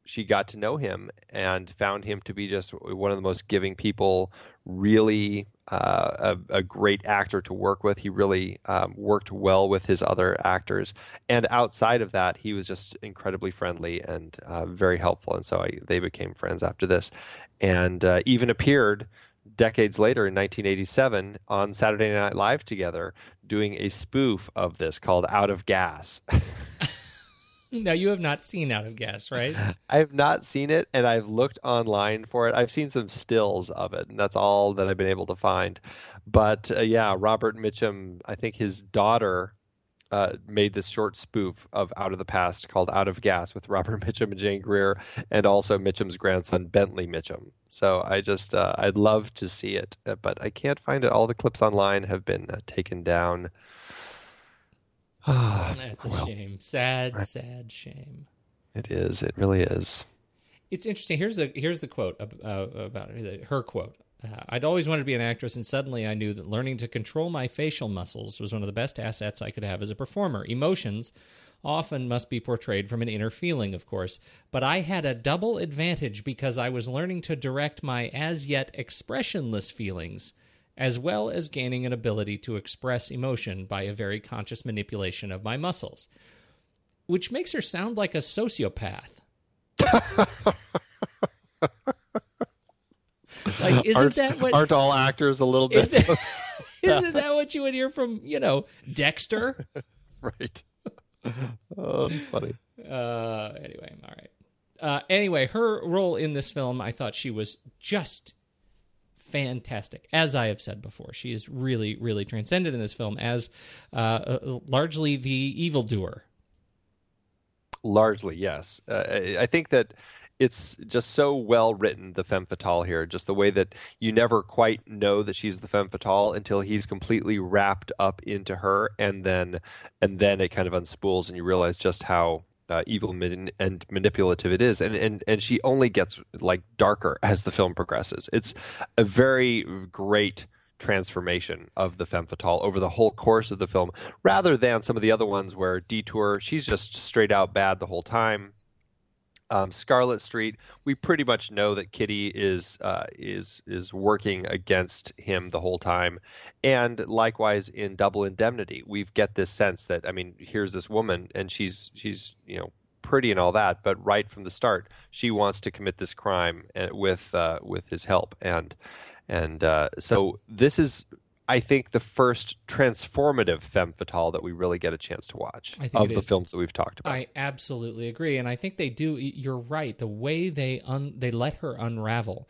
she got to know him and found him to be just one of the most giving people, really uh, a, a, great actor to work with. He really um, worked well with his other actors. And outside of that, he was just incredibly friendly and uh, very helpful. And so I, they became friends after this. And uh, even appeared decades later in 1987 on Saturday Night Live together doing a spoof of this called Out of Gas. Now you have not seen Out of Gas, right? I've not seen it, and I've looked online for it. I've seen some stills of it, and that's all that I've been able to find. But uh, yeah, Robert Mitchum, I think his daughter uh, made this short spoof of Out of the Past called Out of Gas with Robert Mitchum and Jane Greer, and also Mitchum's grandson Bentley Mitchum. So I just uh, I'd love to see it, but I can't find it. All the clips online have been uh, taken down. That's a well, shame. Sad, right. sad shame. It is. It really is. It's interesting. Here's the here's the quote uh, about her quote. Uh, I'd always wanted to be an actress, and suddenly I knew that learning to control my facial muscles was one of the best assets I could have as a performer. Emotions often must be portrayed from an inner feeling, of course, but I had a double advantage because I was learning to direct my as yet expressionless feelings, as well as gaining an ability to express emotion by a very conscious manipulation of my muscles, which makes her sound like a sociopath. Like, isn't aren't, that what? Aren't all actors a little bit? Isn't, isn't that what you would hear from you know Dexter? right. Oh, it's funny. Uh, anyway, all right. Uh, anyway, her role in this film, I thought she was just fantastic. As I have said before, she is really, really transcended in this film as uh, uh largely the evildoer. Largely, yes. Uh, I think that it's just so well written, the femme fatale here. Just the way that you never quite know that she's the femme fatale until he's completely wrapped up into her, and then and then it kind of unspools, and you realize just how uh, evil and manipulative it is, and and and she only gets like darker as the film progresses. It's a very great transformation of the femme fatale over the whole course of the film, rather than some of the other ones where Detour she's just straight out bad the whole time um, Scarlet Street, we pretty much know that Kitty is uh, is is working against him the whole time, and likewise in Double Indemnity, we get this sense that I mean, here's this woman, and she's she's you know pretty and all that, but right from the start, she wants to commit this crime uh, with uh, with his help, and and uh, so this is I think the first transformative femme fatale that we really get a chance to watch of the is. films that we've talked about. I absolutely agree, and I think they do. You're right. The way they un, they let her unravel.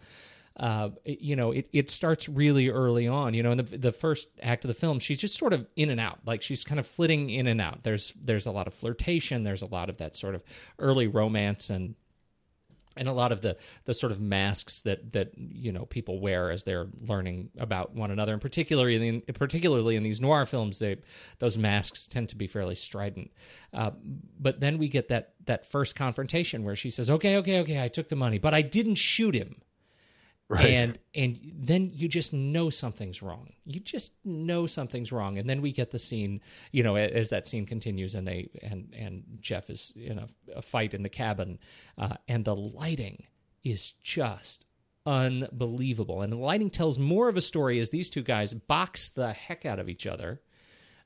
Uh, you know, it, it starts really early on. You know, in the the first act of the film, she's just sort of in and out, like she's kind of flitting in and out. There's there's a lot of flirtation. There's a lot of that sort of early romance and and a lot of the the sort of masks that that you know people wear as they're learning about one another, and particularly in particularly in these noir films, they those masks tend to be fairly strident. Uh, but then we get that that first confrontation where she says, "Okay, okay, okay, I took the money, but I didn't shoot him." Right. And and then you just know something's wrong. You just know something's wrong. And then we get the scene, you know, as that scene continues, and they and and Jeff is in a, a fight in the cabin, uh, and the lighting is just unbelievable. And the lighting tells more of a story as these two guys box the heck out of each other.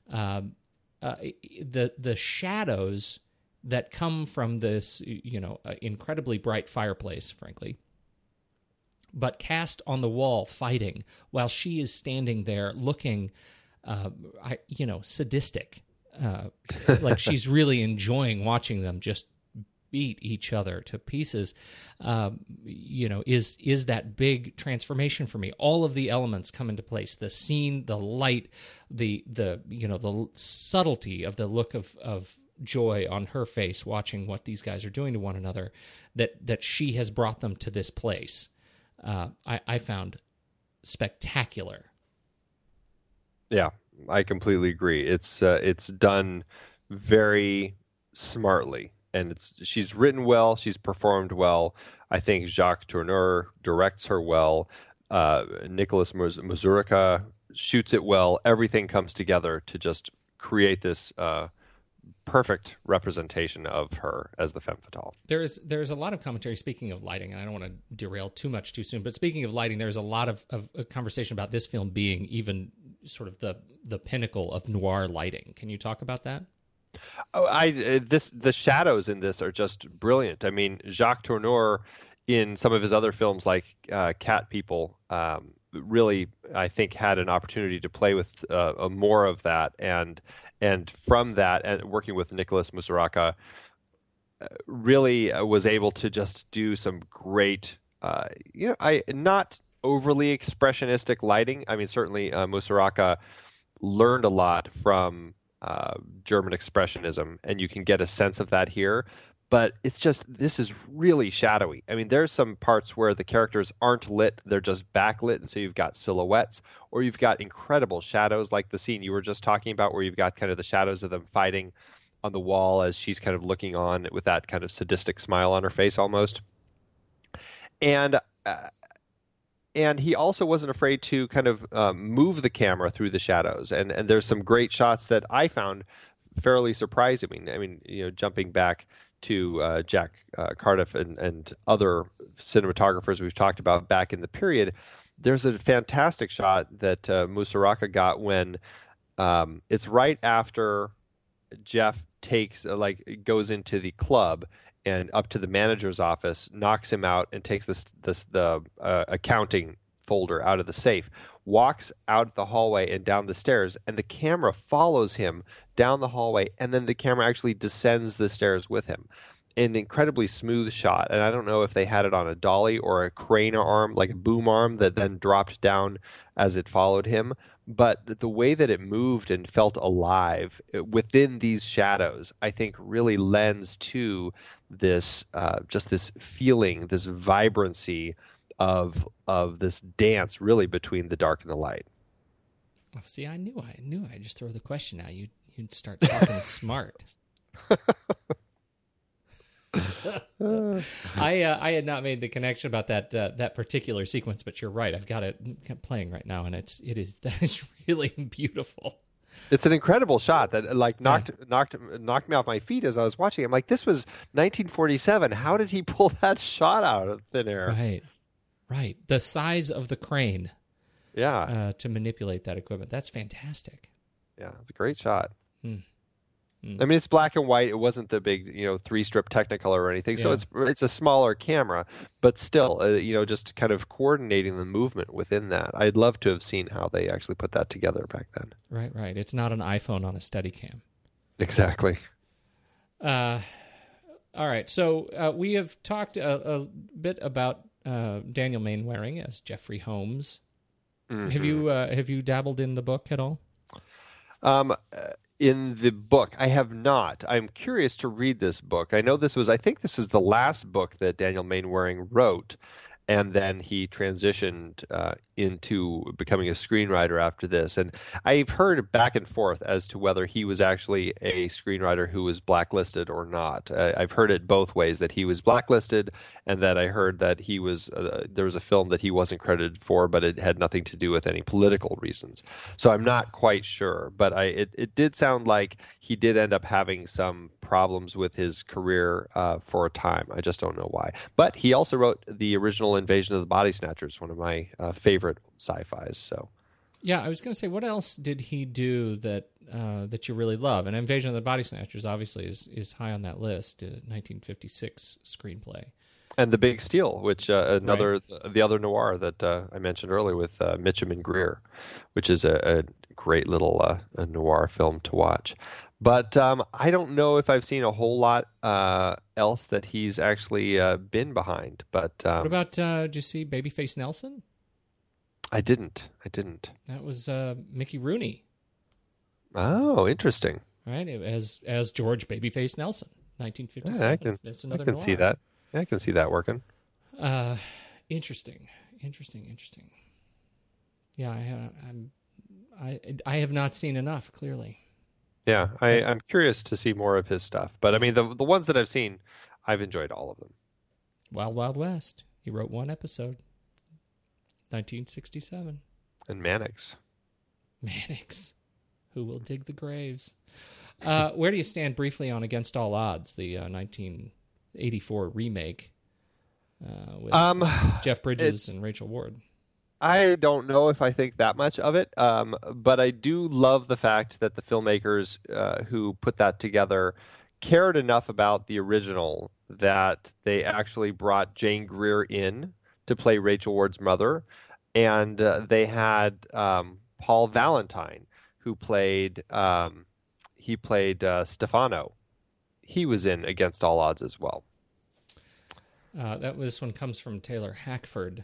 Um, uh, the the shadows that come from this, you know, uh, incredibly bright fireplace, frankly but cast on the wall fighting while she is standing there looking, uh, I, you know, sadistic. Uh, like she's really enjoying watching them just beat each other to pieces. Um, you know is is that big transformation for me. All of the elements come into place. The scene the light the the you know the subtlety of the look of of joy on her face watching what these guys are doing to one another that that she has brought them to this place uh, I, I found spectacular. Yeah, I completely agree. It's uh, it's done very smartly, and it's she's written well. She's performed well. I think Jacques Tourneur directs her well. Uh, Nicholas Musuraca shoots it well. Everything comes together to just create this uh, perfect representation of her as the femme fatale. There's there's a lot of commentary. Speaking of lighting, and I don't want to derail too much too soon, but speaking of lighting, there's a lot of, of, of conversation about this film being even sort of the the pinnacle of noir lighting. Can you talk about that? Oh, I uh, this the shadows in this are just brilliant. I mean, Jacques Tourneur in some of his other films like uh, Cat People. Um, really, I think had an opportunity to play with uh, more of that, and and from that, and working with Nicholas Musuraca, really uh, was able to just do some great, uh, you know, I not overly expressionistic lighting. I mean, certainly uh, Musuraca learned a lot from uh, German expressionism, and you can get a sense of that here but it's just this is really shadowy. I mean, there's some parts where the characters aren't lit; they're just backlit, and so you've got silhouettes, or you've got incredible shadows, like the scene you were just talking about, where you've got kind of the shadows of them fighting on the wall as she's kind of looking on with that kind of sadistic smile on her face, almost. And uh, and he also wasn't afraid to kind of um, move the camera through the shadows, and and there's some great shots that I found fairly surprising. I mean, you know, jumping back to uh, Jack uh, Cardiff and, and other cinematographers we've talked about back in the period, there's a fantastic shot that uh, Musuraca got when um, it's right after Jeff takes uh, like goes into the club and up to the manager's office, knocks him out, and takes this this the uh, accounting folder out of the safe. Walks out the hallway and down the stairs, and the camera follows him down the hallway, and then the camera actually descends the stairs with him. An incredibly smooth shot, and I don't know if they had it on a dolly or a crane arm, like a boom arm that then dropped down as it followed him. But the way that it moved and felt alive uh, within these shadows, I think, really lends to this uh, just this feeling, this vibrancy of of this dance, really between the dark and the light. See, I knew I knew I just throw the question out. You you'd start talking smart. I uh, I had not made the connection about that uh, that particular sequence, but you're right. I've got it playing right now, and it's it is that is really beautiful. It's an incredible shot that like knocked yeah. knocked knocked me off my feet as I was watching. I'm like, this was 1947. How did he pull that shot out of thin air? Right, right. The size of the crane. Yeah. Uh, to manipulate that equipment. That's fantastic. Yeah, it's a great shot. Hmm. I mean, it's black and white. It wasn't the big, you know, three strip Technicolor or anything. So it's it's a smaller camera, but still, uh, you know, just kind of coordinating the movement within that. I'd love to have seen how they actually put that together back then. Right, right. It's not an iPhone on a Steadicam. Exactly. Uh, all right. So uh, we have talked a, a bit about uh, Daniel Mainwaring as Geoffrey Homes. Have Mhm. you uh, have you dabbled in the book at all? Um, in the book, I have not. I'm curious to read this book. I know this was, I think this was the last book that Daniel Mainwaring wrote, and then he transitioned uh, into becoming a screenwriter after this. And I've heard back and forth as to whether he was actually a screenwriter who was blacklisted or not. I've heard it both ways that he was blacklisted, and that I heard that he was uh, there was a film that he wasn't credited for, but it had nothing to do with any political reasons. So I'm not quite sure, but I it, it did sound like he did end up having some problems with his career uh, for a time. I just don't know why. But he also wrote the original Invasion of the Body Snatchers, one of my uh, favorite sci-fis. So Yeah, I was going to say, what else did he do that uh, that you really love? And Invasion of the Body Snatchers obviously is is high on that list. Uh, 1956 screenplay. and the Big Steal, which uh, another the other noir that uh, I mentioned earlier with uh, Mitchum and Greer, which is a, a great little uh, a noir film to watch. But um, I don't know if I've seen a whole lot uh, else that he's actually uh, been behind. But um, what about? Uh, did you see Babyface Nelson? I didn't. I didn't. That was uh, Mickey Rooney, Oh, interesting. right? As as George Babyface Nelson, 1957. Yeah, I can. That's I another can see that. Yeah, I can see that working. Uh, interesting, interesting, interesting. Yeah, I have, I'm, I I have not seen enough. Clearly, Yeah, I, I'm curious to see more of his stuff. But I mean, the the ones that I've seen, I've enjoyed all of them. Wild Wild West. He wrote one episode. 1967. And Mannix. Mannix. Who will dig the graves? Uh, where do you stand briefly on Against All Odds, the uh, 1984 remake uh, with Um, Jeff Bridges and Rachel Ward? I don't know if I think that much of it, um, but I do love the fact that the filmmakers uh, who put that together cared enough about the original that they actually brought Jane Greer in to play Rachel Ward's mother, and uh, they had um, Paul Valentine who played um, he played uh, Stefano. he was in Against All Odds as well. Uh, that this one comes from Taylor Hackford,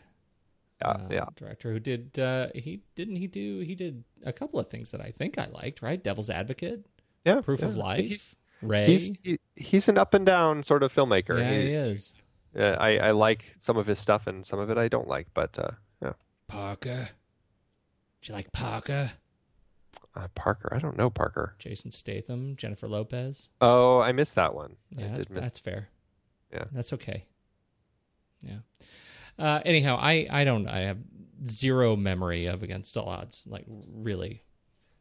Yeah, uh, yeah. director who did uh, he didn't he do he did a couple of things that I think I liked right Devil's Advocate Yeah, Proof of. Life He's- Ray He's he, he's an up and down sort of filmmaker. yeah he is Uh, I I like some of his stuff and some of it I don't like, but uh, yeah. Parker. Do you like Parker? Uh, Parker, I don't know Parker. Jason Statham Jennifer Lopez. Oh, I missed that one. Yeah that's, miss- that's fair. Yeah. that's okay. Yeah. Uh, anyhow I I don't I have zero memory of Against All Odds. Like really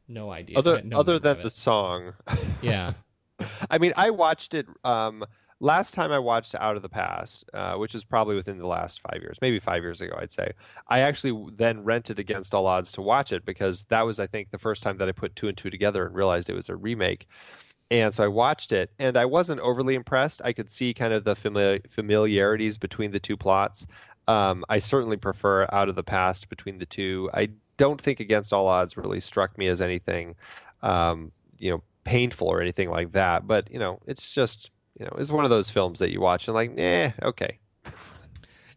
no idea. Other no other than the song. yeah. I mean, I watched it um, last time I watched Out of the Past, uh, which is probably within the last five years, maybe five years ago, I'd say. I actually then rented Against All Odds to watch it because that was, I think, the first time that I put two and two together and realized it was a remake. And so I watched it, and I wasn't overly impressed. I could see kind of the famili- familiarities between the two plots. Um, I certainly prefer Out of the Past between the two. I don't think Against All Odds really struck me as anything, um, you know, painful or anything like that. But you know, it's just you know, it's one of those films that you watch and like, eh, okay.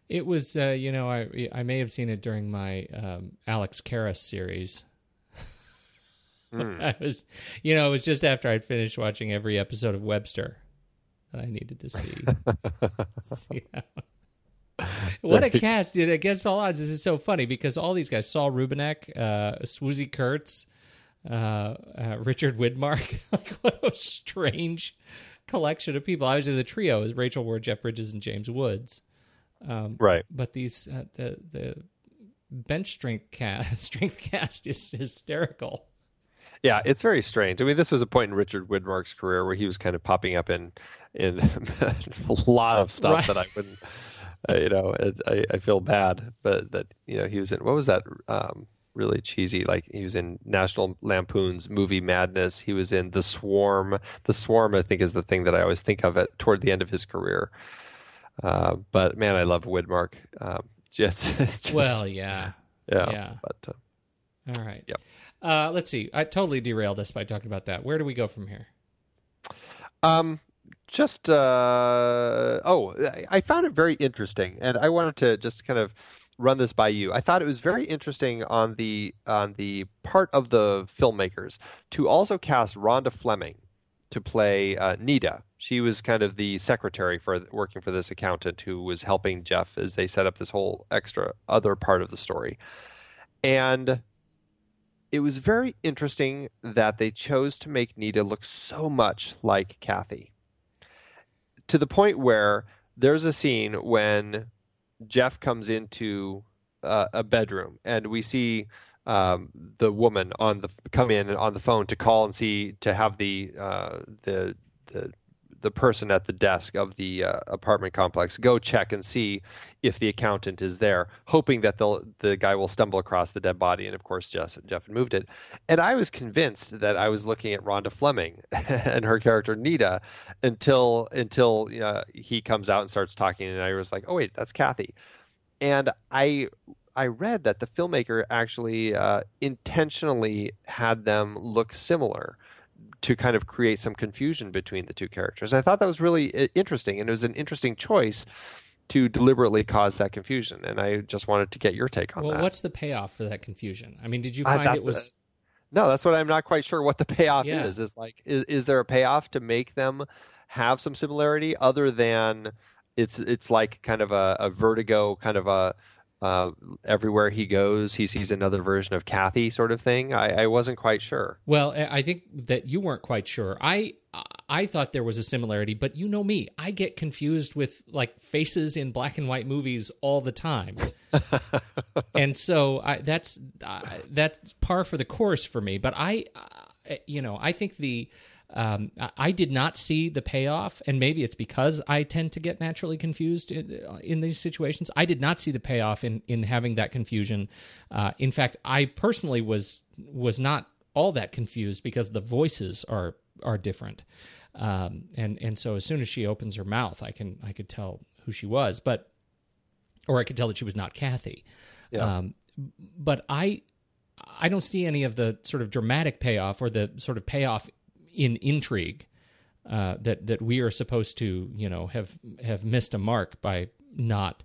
It was, uh, you know, I I may have seen it during my um, Alex Karras series. Hmm. I was, you know, it was just after I'd finished watching every episode of Webster that I needed to see. see how- what a cast, dude! Against all odds, this is so funny because all these guys: Saul Rubinek, uh, Swoosie Kurtz, uh, uh, Richard Widmark. like, what a strange collection of people. Obviously, the trio: is Rachel Ward, Jeff Bridges, and James Woods. Um, Right. But these uh, the the bench strength cast strength cast is hysterical. Yeah, it's very strange. I mean, this was a point in Richard Widmark's career where he was kind of popping up in in a lot of stuff Right. that I wouldn't, uh, you know, it, I, I feel bad, but that you know he was in what was that um, really cheesy? Like he was in National Lampoon's Movie Madness. He was in The Swarm. The Swarm, I think, is the thing that I always think of at toward the end of his career. Uh, but man, I love Widmark. Um, just, just well, yeah, yeah, yeah. But uh, All right. Yep. Uh, let's see. I totally derailed us by talking about that. Where do we go from here? Um, just uh, oh, I found it very interesting, and I wanted to just kind of run this by you. I thought it was very interesting on the on the part of the filmmakers to also cast Rhonda Fleming to play uh, Nita. She was kind of the secretary for working for this accountant who was helping Jeff as they set up this whole extra other part of the story, and it was very interesting that they chose to make Nita look so much like Kathy. To the point where there's a scene when Jeff comes into uh, a bedroom and we see um, the woman on the come in on the phone to call and see to have the uh, the the the person at the desk of the uh, apartment complex go check and see if the accountant is there, hoping that the the guy will stumble across the dead body. And of course, Jeff, Jeff had moved it. And I was convinced that I was looking at Rhonda Fleming and her character Nita until until uh, he comes out and starts talking, and I was like, oh wait, that's Kathy. And I I read that the filmmaker actually uh, intentionally had them look similar to kind of create some confusion between the two characters. I thought that was really interesting, and it was an interesting choice to deliberately cause that confusion. And I just wanted to get your take on Well, that. Well, what's the payoff for that confusion? I mean, did you Uh, find that's it was? No, that's what I'm not quite sure what the payoff Yeah. is. Is like, is, is there a payoff to make them have some similarity other than it's it's like kind of a, a vertigo kind of a uh, everywhere he goes he sees another version of Kathy sort of thing. I, I wasn't quite sure. Well, I think that you weren't quite sure. I I thought there was a similarity, but you know me, I get confused with like faces in black and white movies all the time, and so I, that's uh, that's par for the course for me. But I, uh, you know, I think the. Um, I- did not see the payoff, and maybe it's because I tend to get naturally confused in, in these situations. I did not see the payoff in in having that confusion. Uh, in fact, I personally was was not all that confused because the voices are are different, um, and and so as soon as she opens her mouth, I can I could tell who she was, but or I could tell that she was not Kathy. Yeah. Um, but I I don't see any of the sort of dramatic payoff or the sort of payoff in intrigue uh, that that we are supposed to you know have have missed a mark by not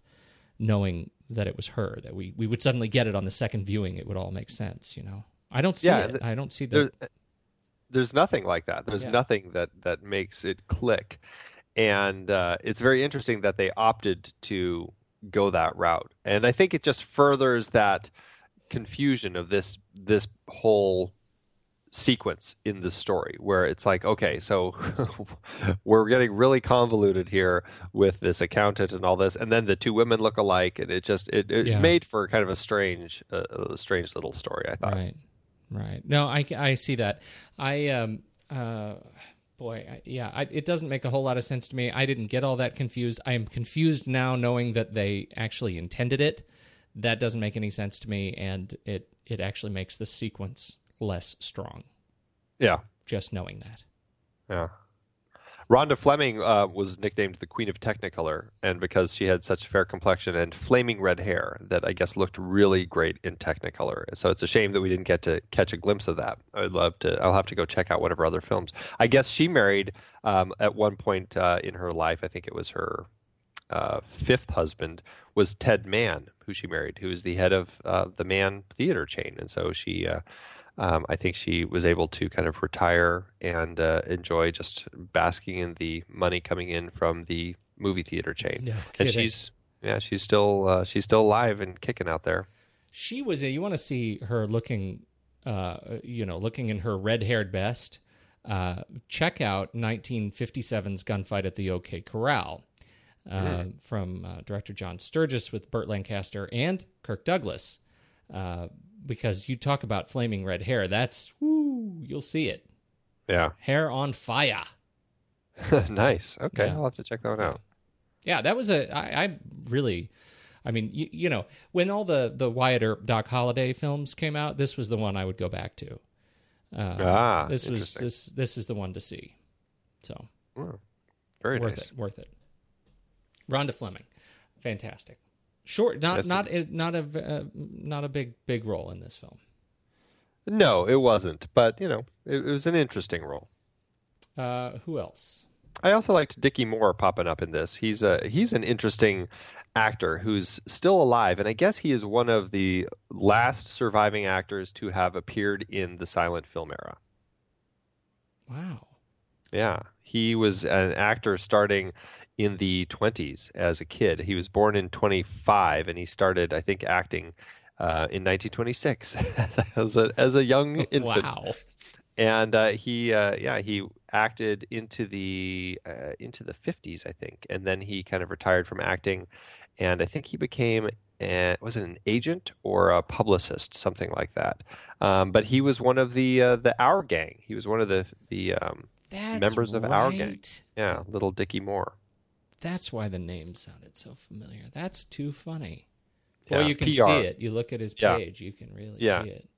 knowing that it was her. That we we would suddenly get it on the second viewing. It would all make sense. You know, I don't see Yeah, it. th- I don't see the. There, there's nothing like that. There's Yeah. nothing that that makes it click, and uh, it's very interesting that they opted to go that route. And I think it just furthers that confusion of this this whole sequence in the story where it's like okay so we're getting really convoluted here with this accountant and all this and then the two women look alike and it just it, it Yeah. made for kind of a strange uh, a strange little story i thought Right, right. No, I, I see that. I um uh boy, I, yeah, I, it doesn't make a whole lot of sense to me. I didn't get all that confused. I am confused now, knowing that they actually intended it. That doesn't make any sense to me, and it it actually makes the sequence less strong. yeah Just knowing that. Yeah. Rhonda Fleming uh, was nicknamed the Queen of Technicolor, and because she had such fair complexion and flaming red hair that I guess looked really great in Technicolor. So it's a shame that we didn't get to catch a glimpse of that. I'd love to. I'll have to go check out one of her other films. I guess she married um, at one point uh, in her life. I think it was her uh, fifth husband was Ted Mann, who she married, who was the head of uh, the Mann Theater chain, and so she. Um, I think she was able to kind of retire and uh, enjoy just basking in the money coming in from the movie theater chain. No and she's yeah, she's still uh, she's still alive and kicking out there. She was. You want to see her looking, uh, you know, looking in her red-haired best. Uh, check out 1957's Gunfight at the OK Corral uh, Mhm. from uh, director John Sturges with Burt Lancaster and Kirk Douglas. Because you talk about flaming red hair, that's woo, you'll see it. Yeah, Hair on fire. nice. Okay, Yeah. I'll have to check that one out. Yeah, that was a. I, I really, I mean, you, you know, when all the the Wyatt Earp Doc Holliday films came out, this was the one I would go back to. Uh, Ah, this was this this is the one to see. So Oh, very worth nice. it, worth it. Rhonda Fleming, fantastic. Short, not not a, not a uh, not a big big role in this film. No, it wasn't, but you know, it, it was an interesting role. Uh, who else? I also liked Dickie Moore popping up in this. He's a he's an interesting actor who's still alive, and I guess he is one of the last surviving actors to have appeared in the silent film era. Wow. Yeah, he was an actor starting in the 20s as a kid. He was born in 25, and he started, I think, acting uh, in 1926 as a as a young infant. Wow. And uh, he, uh, yeah, he acted into the uh, into the 50s, I think, and then he kind of retired from acting, and I think he became. Uh, was it an agent or a publicist, something like that? Um, but he was one of the uh, the Our Gang. He was one of the the um, members of Our Gang. Yeah, little Dickie Moore. That's why the name sounded so familiar. That's too funny. Yeah, you can PR. see it. You look at his Yeah. page, you can really Yeah. see it.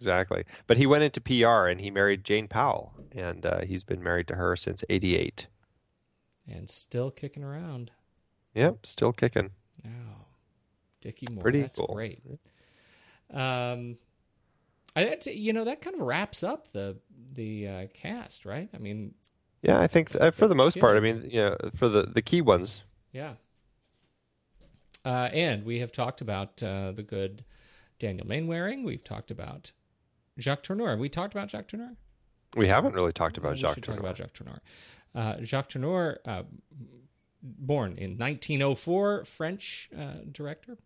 Exactly. But he went into PR and he married Jane Powell, and uh, he's been married to her since '88. And still kicking around. Yep, still kicking. Oh, Dickie Moore. Pretty That's cool. great. Um, I, you know, that kind of wraps up the the uh, cast, right? I mean, Yeah, I think uh, for the most part, I mean, you know, for the the key ones. yeah. Uh, and we have talked about uh, the good Daniel Mainwaring. We've talked about Jacques Tourneur. Have we talked about Jacques Tourneur? We haven't really talked about we Jacques should talk about Jacques Tourneur. Uh, Jacques Tourneur, uh, born in 1904, French uh, director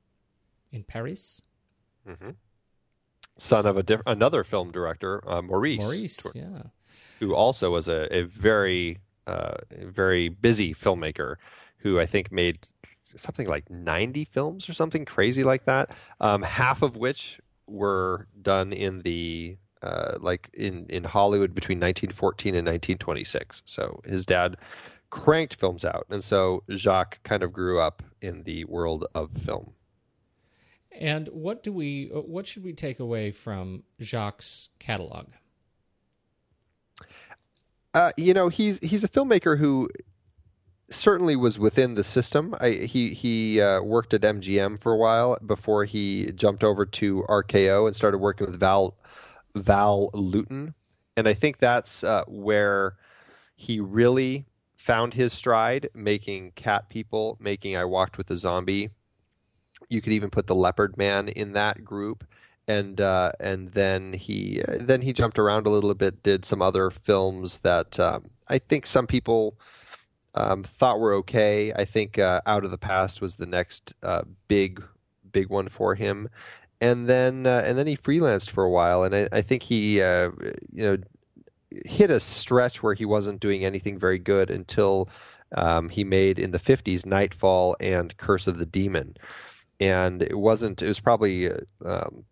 in Paris. hmm Son of a diff- another film director, uh, Maurice. Maurice, Tour- yeah. Who also was a, a very uh, very busy filmmaker who I think made something like 90 films or something crazy like that. Um, half of which were done in the uh, like in in Hollywood between 1914 and 1926. So his dad cranked films out, and so Jacques kind of grew up in the world of film. And what do we? What should we take away from Jacques' catalog? Uh, you know, he's he's a filmmaker who certainly was within the system. I, he he uh, worked at MGM for a while before he jumped over to RKO and started working with Val Val Lewton, and I think that's uh, where he really found his stride making Cat People, making I Walked with a Zombie. You could even put the Leopard Man in that group, and uh, and then he uh, then he jumped around a little bit, did some other films that um, I think some people um, thought were okay. I think uh, Out of the Past was the next uh, big big one for him, and then uh, and then he freelanced for a while, and I, I think he uh, you know hit a stretch where he wasn't doing anything very good until um, he made in the 50s Nightfall and Curse of the Demon. And it wasn't, it was probably um,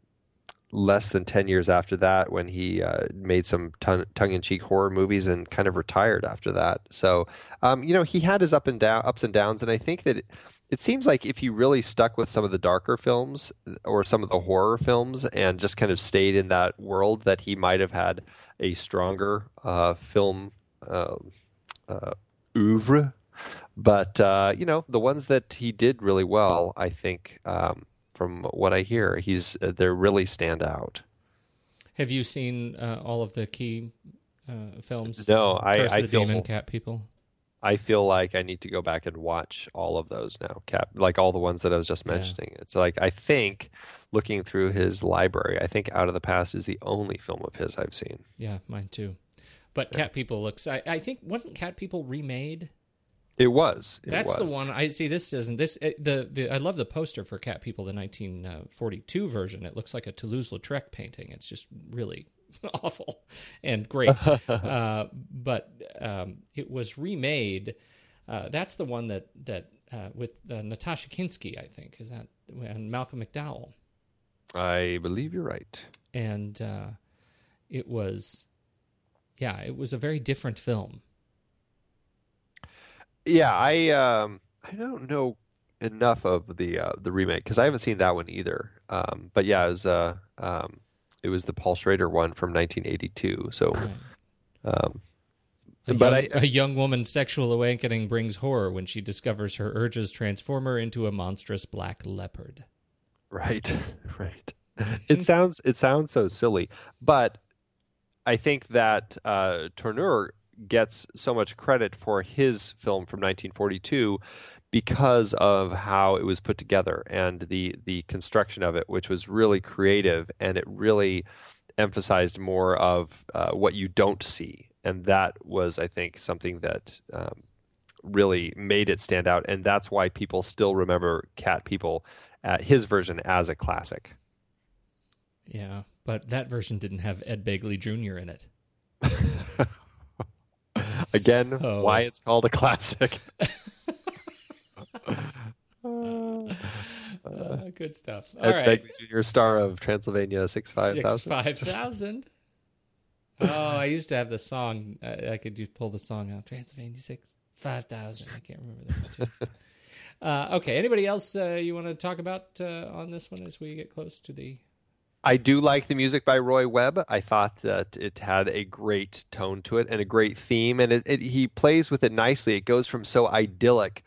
less than 10 years after that when he uh, made some ton- tongue-in-cheek horror movies and kind of retired after that. So um, you know he had his up and down ups and downs and i think that it, it seems like if he really stuck with some of the darker films or some of the horror films and just kind of stayed in that world that he might have had a stronger uh, film uh, uh, oeuvre. But uh, you know the ones that he did really well i think um, from what I hear, he's uh, they really stand out. Have you seen uh, all of the key uh, films? No, I, Curse I the feel Demon Cat People. I feel like I need to go back and watch all of those now. Cap, like all the ones that I was just Yeah. mentioning. It's like I think looking through his library, I think Out of the Past is the only film of his I've seen. Yeah, mine too. But Cat People looks. I, I think wasn't Cat People remade? It was. It That's was. the one I see. This doesn't. This uh, the, the I love the poster for Cat People, the 1942 version. It looks like a Toulouse-Lautrec painting. It's just really awful and great. uh, but um, it was remade. Uh, that's the one that that uh, with uh, Natasha Kinski, I think, is that and Malcolm McDowell, I believe you're right. and uh, it was, yeah, it was a very different film. Yeah, I um I don't know enough of the uh, the remake because I haven't seen that one either. Um, but yeah, it was uh um it was the Paul Schrader one from 1982. So, um, A but young, I a young woman's sexual awakening brings horror when she discovers her urges transform her into a monstrous black leopard. right right it sounds it sounds so silly, but I think that uh, Tourneur gets so much credit for his film from 1942 because of how it was put together and the the construction of it, which was really creative and it really emphasized more of uh, what you don't see, and that was, I think, something that um, really made it stand out, and that's why people still remember Cat People, uh, his version as a classic. Yeah, but that version didn't have Ed Begley Jr. in it. Again, So- why it's called a classic. Uh, good stuff. All Ed right. Begley Jr., star of Transylvania Six Five Six Thousand. five thousand. Oh, I used to have the song. I, I could just pull the song out. Transylvania six five thousand. I can't remember that one. too. uh, okay. Anybody else uh, you want to talk about uh, on this one as we get close to the? I do like the music by Roy Webb. I thought that it had a great tone to it and a great theme, and it, it, he plays with it nicely. It goes from so idyllic.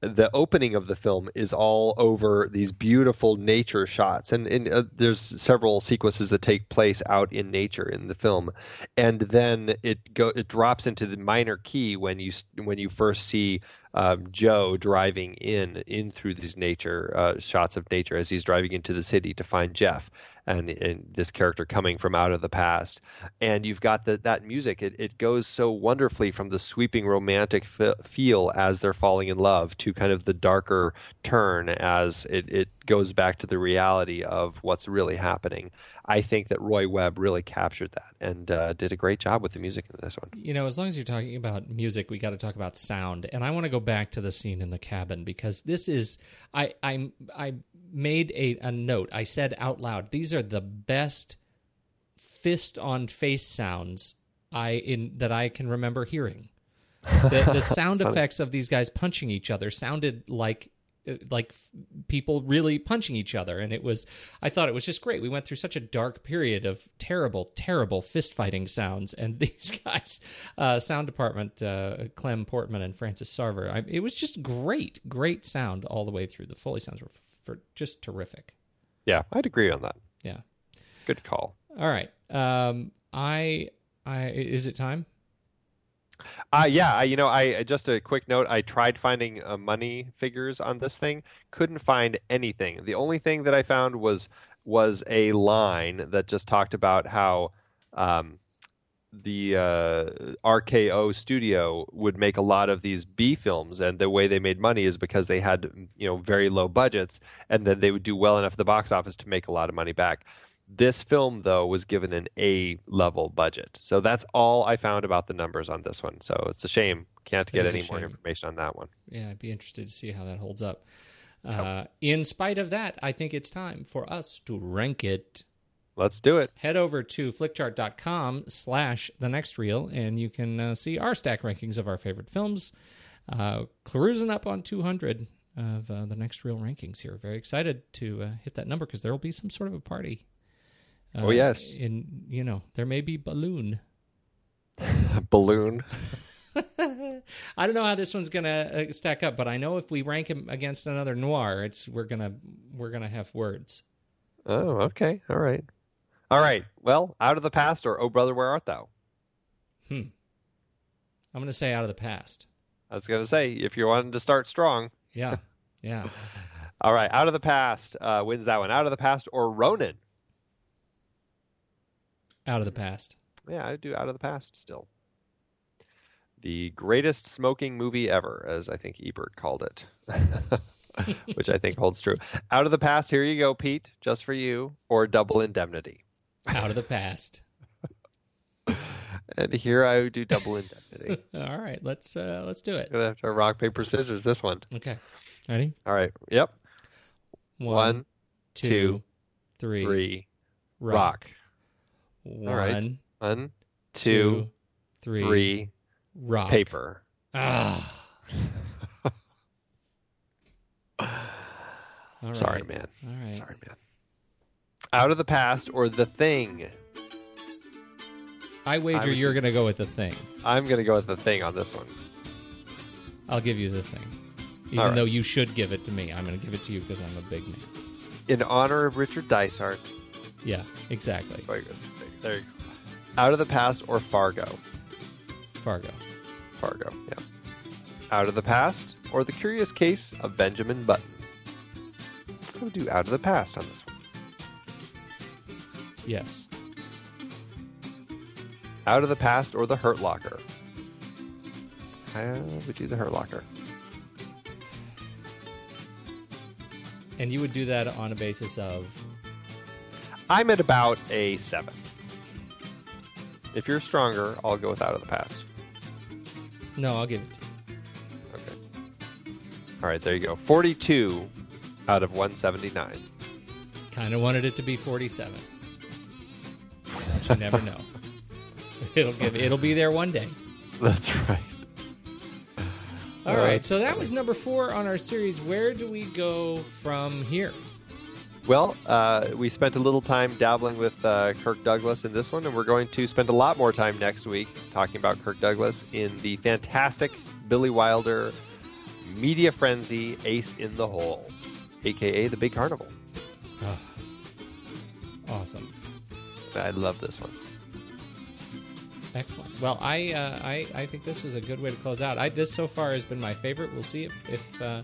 The opening of the film is all over these beautiful nature shots, and, and uh, there's several sequences that take place out in nature in the film, and then it go it drops into the minor key when you when you first see um, Joe driving in in through these nature uh, shots of nature as he's driving into the city to find Jeff and, and this character coming from out of the past. And you've got the, that music. It, it goes so wonderfully from the sweeping romantic fe- feel as they're falling in love to kind of the darker turn as it, it goes back to the reality of what's really happening. I think that Roy Webb really captured that and uh, did a great job with the music in this one. You know, as long as you're talking about music, we got to talk about sound. And I want to go back to the scene in the cabin because this is I I'm I made a, a note. I said out loud, these are the best fist on face sounds I in that I can remember hearing. The, the sound funny. effects of these guys punching each other sounded like uh, like people really punching each other and it was i thought it was just great we went through such a dark period of terrible terrible fist fighting sounds and these guys uh, sound department uh, clem portman and francis sarver I, it was just great great sound all the way through the foley sounds were for just terrific Yeah, I'd agree on that. yeah Good call. all right um i i is it time Uh, yeah, I, you know, I just a quick note. I tried finding uh, money figures on this thing, couldn't find anything. The only thing that I found was was a line that just talked about how um, the uh, RKO studio would make a lot of these B films, and the way they made money is because they had you know very low budgets, and then they would do well enough at the box office to make a lot of money back. This film, though, was given an A level budget. So that's all I found about the numbers on this one. So it's a shame. Can't get any more information on that one. Yeah, I'd be interested to see how that holds up. Uh, in spite of that, I think it's time for us to rank it. Let's do it. Head over to flickchart.com slash the next reel, and you can uh, see our stack rankings of our favorite films. Uh, cruising up on 200 of uh, the next reel rankings here. Very excited to uh, hit that number because there will be some sort of a party. Oh, yes. And, you know, there may be balloon. Balloon. I don't know how this one's gonna uh, stack up, but I know if we rank him against another noir, it's we're gonna we're gonna have words. Oh, okay. All right. All right. Well, out of the past or Oh Brother, Where Art Thou? Hmm. I'm gonna say out of the past. I was going to say, if you're wanting to start strong. Yeah. Yeah. All right. Out of the past uh, wins that one. Out of the past or Ronin? Out of the past. Yeah, I do out of the past still. The greatest smoking movie ever, as I think Ebert called it, which I think holds true. Out of the past, here you go, Pete, just for you, or Double Indemnity. Out of the past. And here I do Double Indemnity. All right, let's uh let's do it. Gonna have to rock paper scissors this one. Okay. Ready? All right. Yep. One, two, two, three, three, rock. rock. One, All right. One, two, two, three, three, rock. paper. Ah. All Sorry, right. man. All right. Sorry, man. Out of the past or the thing? I wager would- you're gonna go with the thing. I'm gonna go with the thing on this one. I'll give you the thing. Even right. though you should give it to me, I'm going to give it to you because I'm a big man. In honor of Richard Dysart. Yeah, exactly. Very good. There you go. Out of the past or Fargo? Fargo. Fargo, yeah. Out of the past or the curious case of Benjamin Button? I'll do out of the past on this one. Yes. Out of the past or the Hurt Locker? I would do the Hurt Locker. And you would do that on a basis of I'm at about a seven. If you're stronger, I'll go with out of the past. no, I'll give it to you. Okay. All right, there you go. 42 out of 179. Kind of wanted it to be 47. But you never know. It'll give. It'll be there one day. That's right. All right. So that was number four on our series. Where do we go from here? Well, uh, we spent a little time dabbling with uh, Kirk Douglas in this one, and we're going to spend a lot more time next week talking about Kirk Douglas in the fantastic Billy Wilder Media Frenzy Ace in the Hole, aka The Big Carnival. Oh, awesome. I love this one. Excellent. Well, I, uh, I I think this was a good way to close out. I this so far has been my favorite. We'll see if if uh,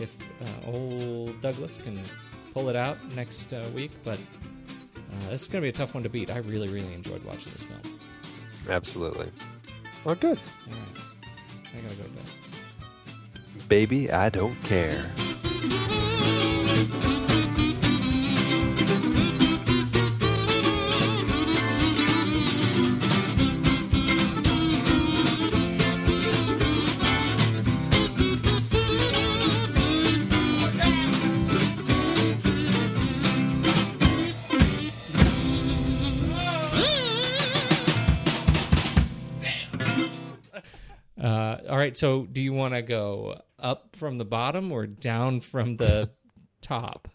if uh, old Douglas can pull it out next uh, week. But uh, this is going to be a tough one to beat. I really really enjoyed watching this film. Absolutely. Well, good. All right, I gotta go to bed. Baby, I don't care. Right. So, do you want to go up from the bottom or down from the top?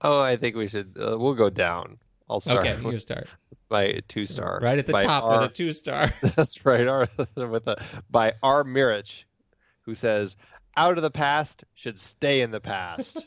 Oh, I think we should. Uh, we'll go down. I'll start. Okay, you start. by two star. Right at the by top R- with a two star. That's right. R, with a by R. Mirich, who says, "Out of the past should stay in the past."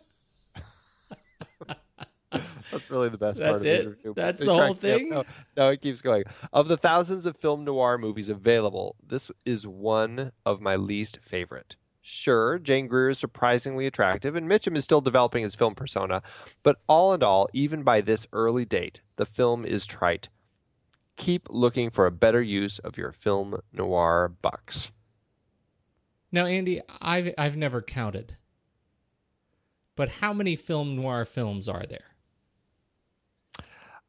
That's really the best That's part of it? That's It the whole cracks me up. thing? No, no, it keeps going. Of the thousands of film noir movies available, this is one of my least favorite. Sure, Jane Greer is surprisingly attractive, and Mitchum is still developing his film persona, but all in all, even by this early date, the film is trite. Keep looking for a better use of your film noir bucks. Now, Andy, I've I've never counted, but how many film noir films are there?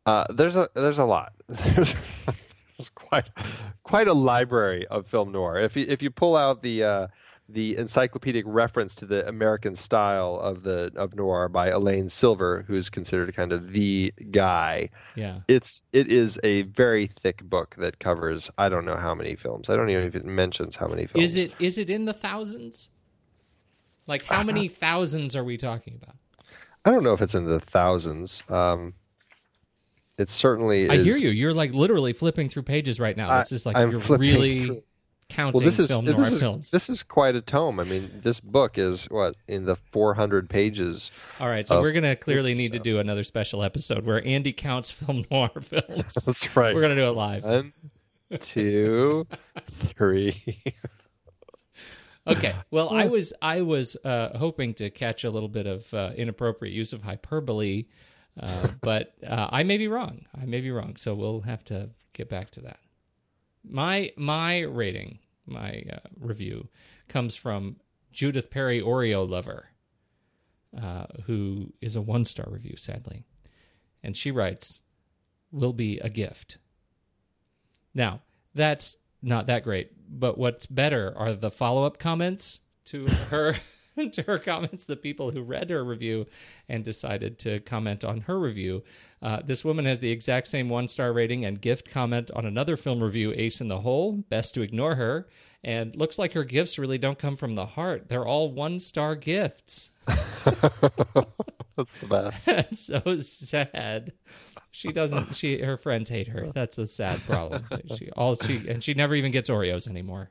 Uh, there's a there's a lot. There's, there's quite quite a library of film noir. If you if you pull out the uh, the encyclopedic reference to the American style of the of noir by Alain Silver, who's considered kind of the guy. Yeah. It's it is a very thick book that covers I don't know how many films. I don't even know if it mentions how many films. Is it is it in the thousands? Like how many thousands are we talking about? I don't know if it's in the thousands. Um, it certainly. I is, hear you. You're like literally flipping through pages right now. This is like I'm you're really through. counting well, this is film this noir is, films. This is quite a tome. I mean, this book is what in the 400 pages. All right, so of- we're gonna clearly need to do another special episode where Andy counts film noir films. That's right. We're gonna do it live. One, two, three. Okay. Well, I was I was uh, hoping to catch a little bit of uh, inappropriate use of hyperbole, uh, but uh, I may be wrong. I may be wrong. So we'll have to get back to that. My my rating, my uh, review, comes from Judith Perry Oreo lover, uh, who is a one star review, sadly, and she writes, "Will be a gift." Now that's not that great, but what's better are the follow up comments to her. To her comments, the people who read her review and decided to comment on her review. Uh, this woman has the exact same one star rating and gift comment on another film review, Ace in the Hole. Best to ignore her. And looks like her gifts really don't come from the heart. They're all one star gifts. That's the best. That's so sad. She doesn't. She her friends hate her. That's a sad problem. She all she and she never even gets Oreos anymore.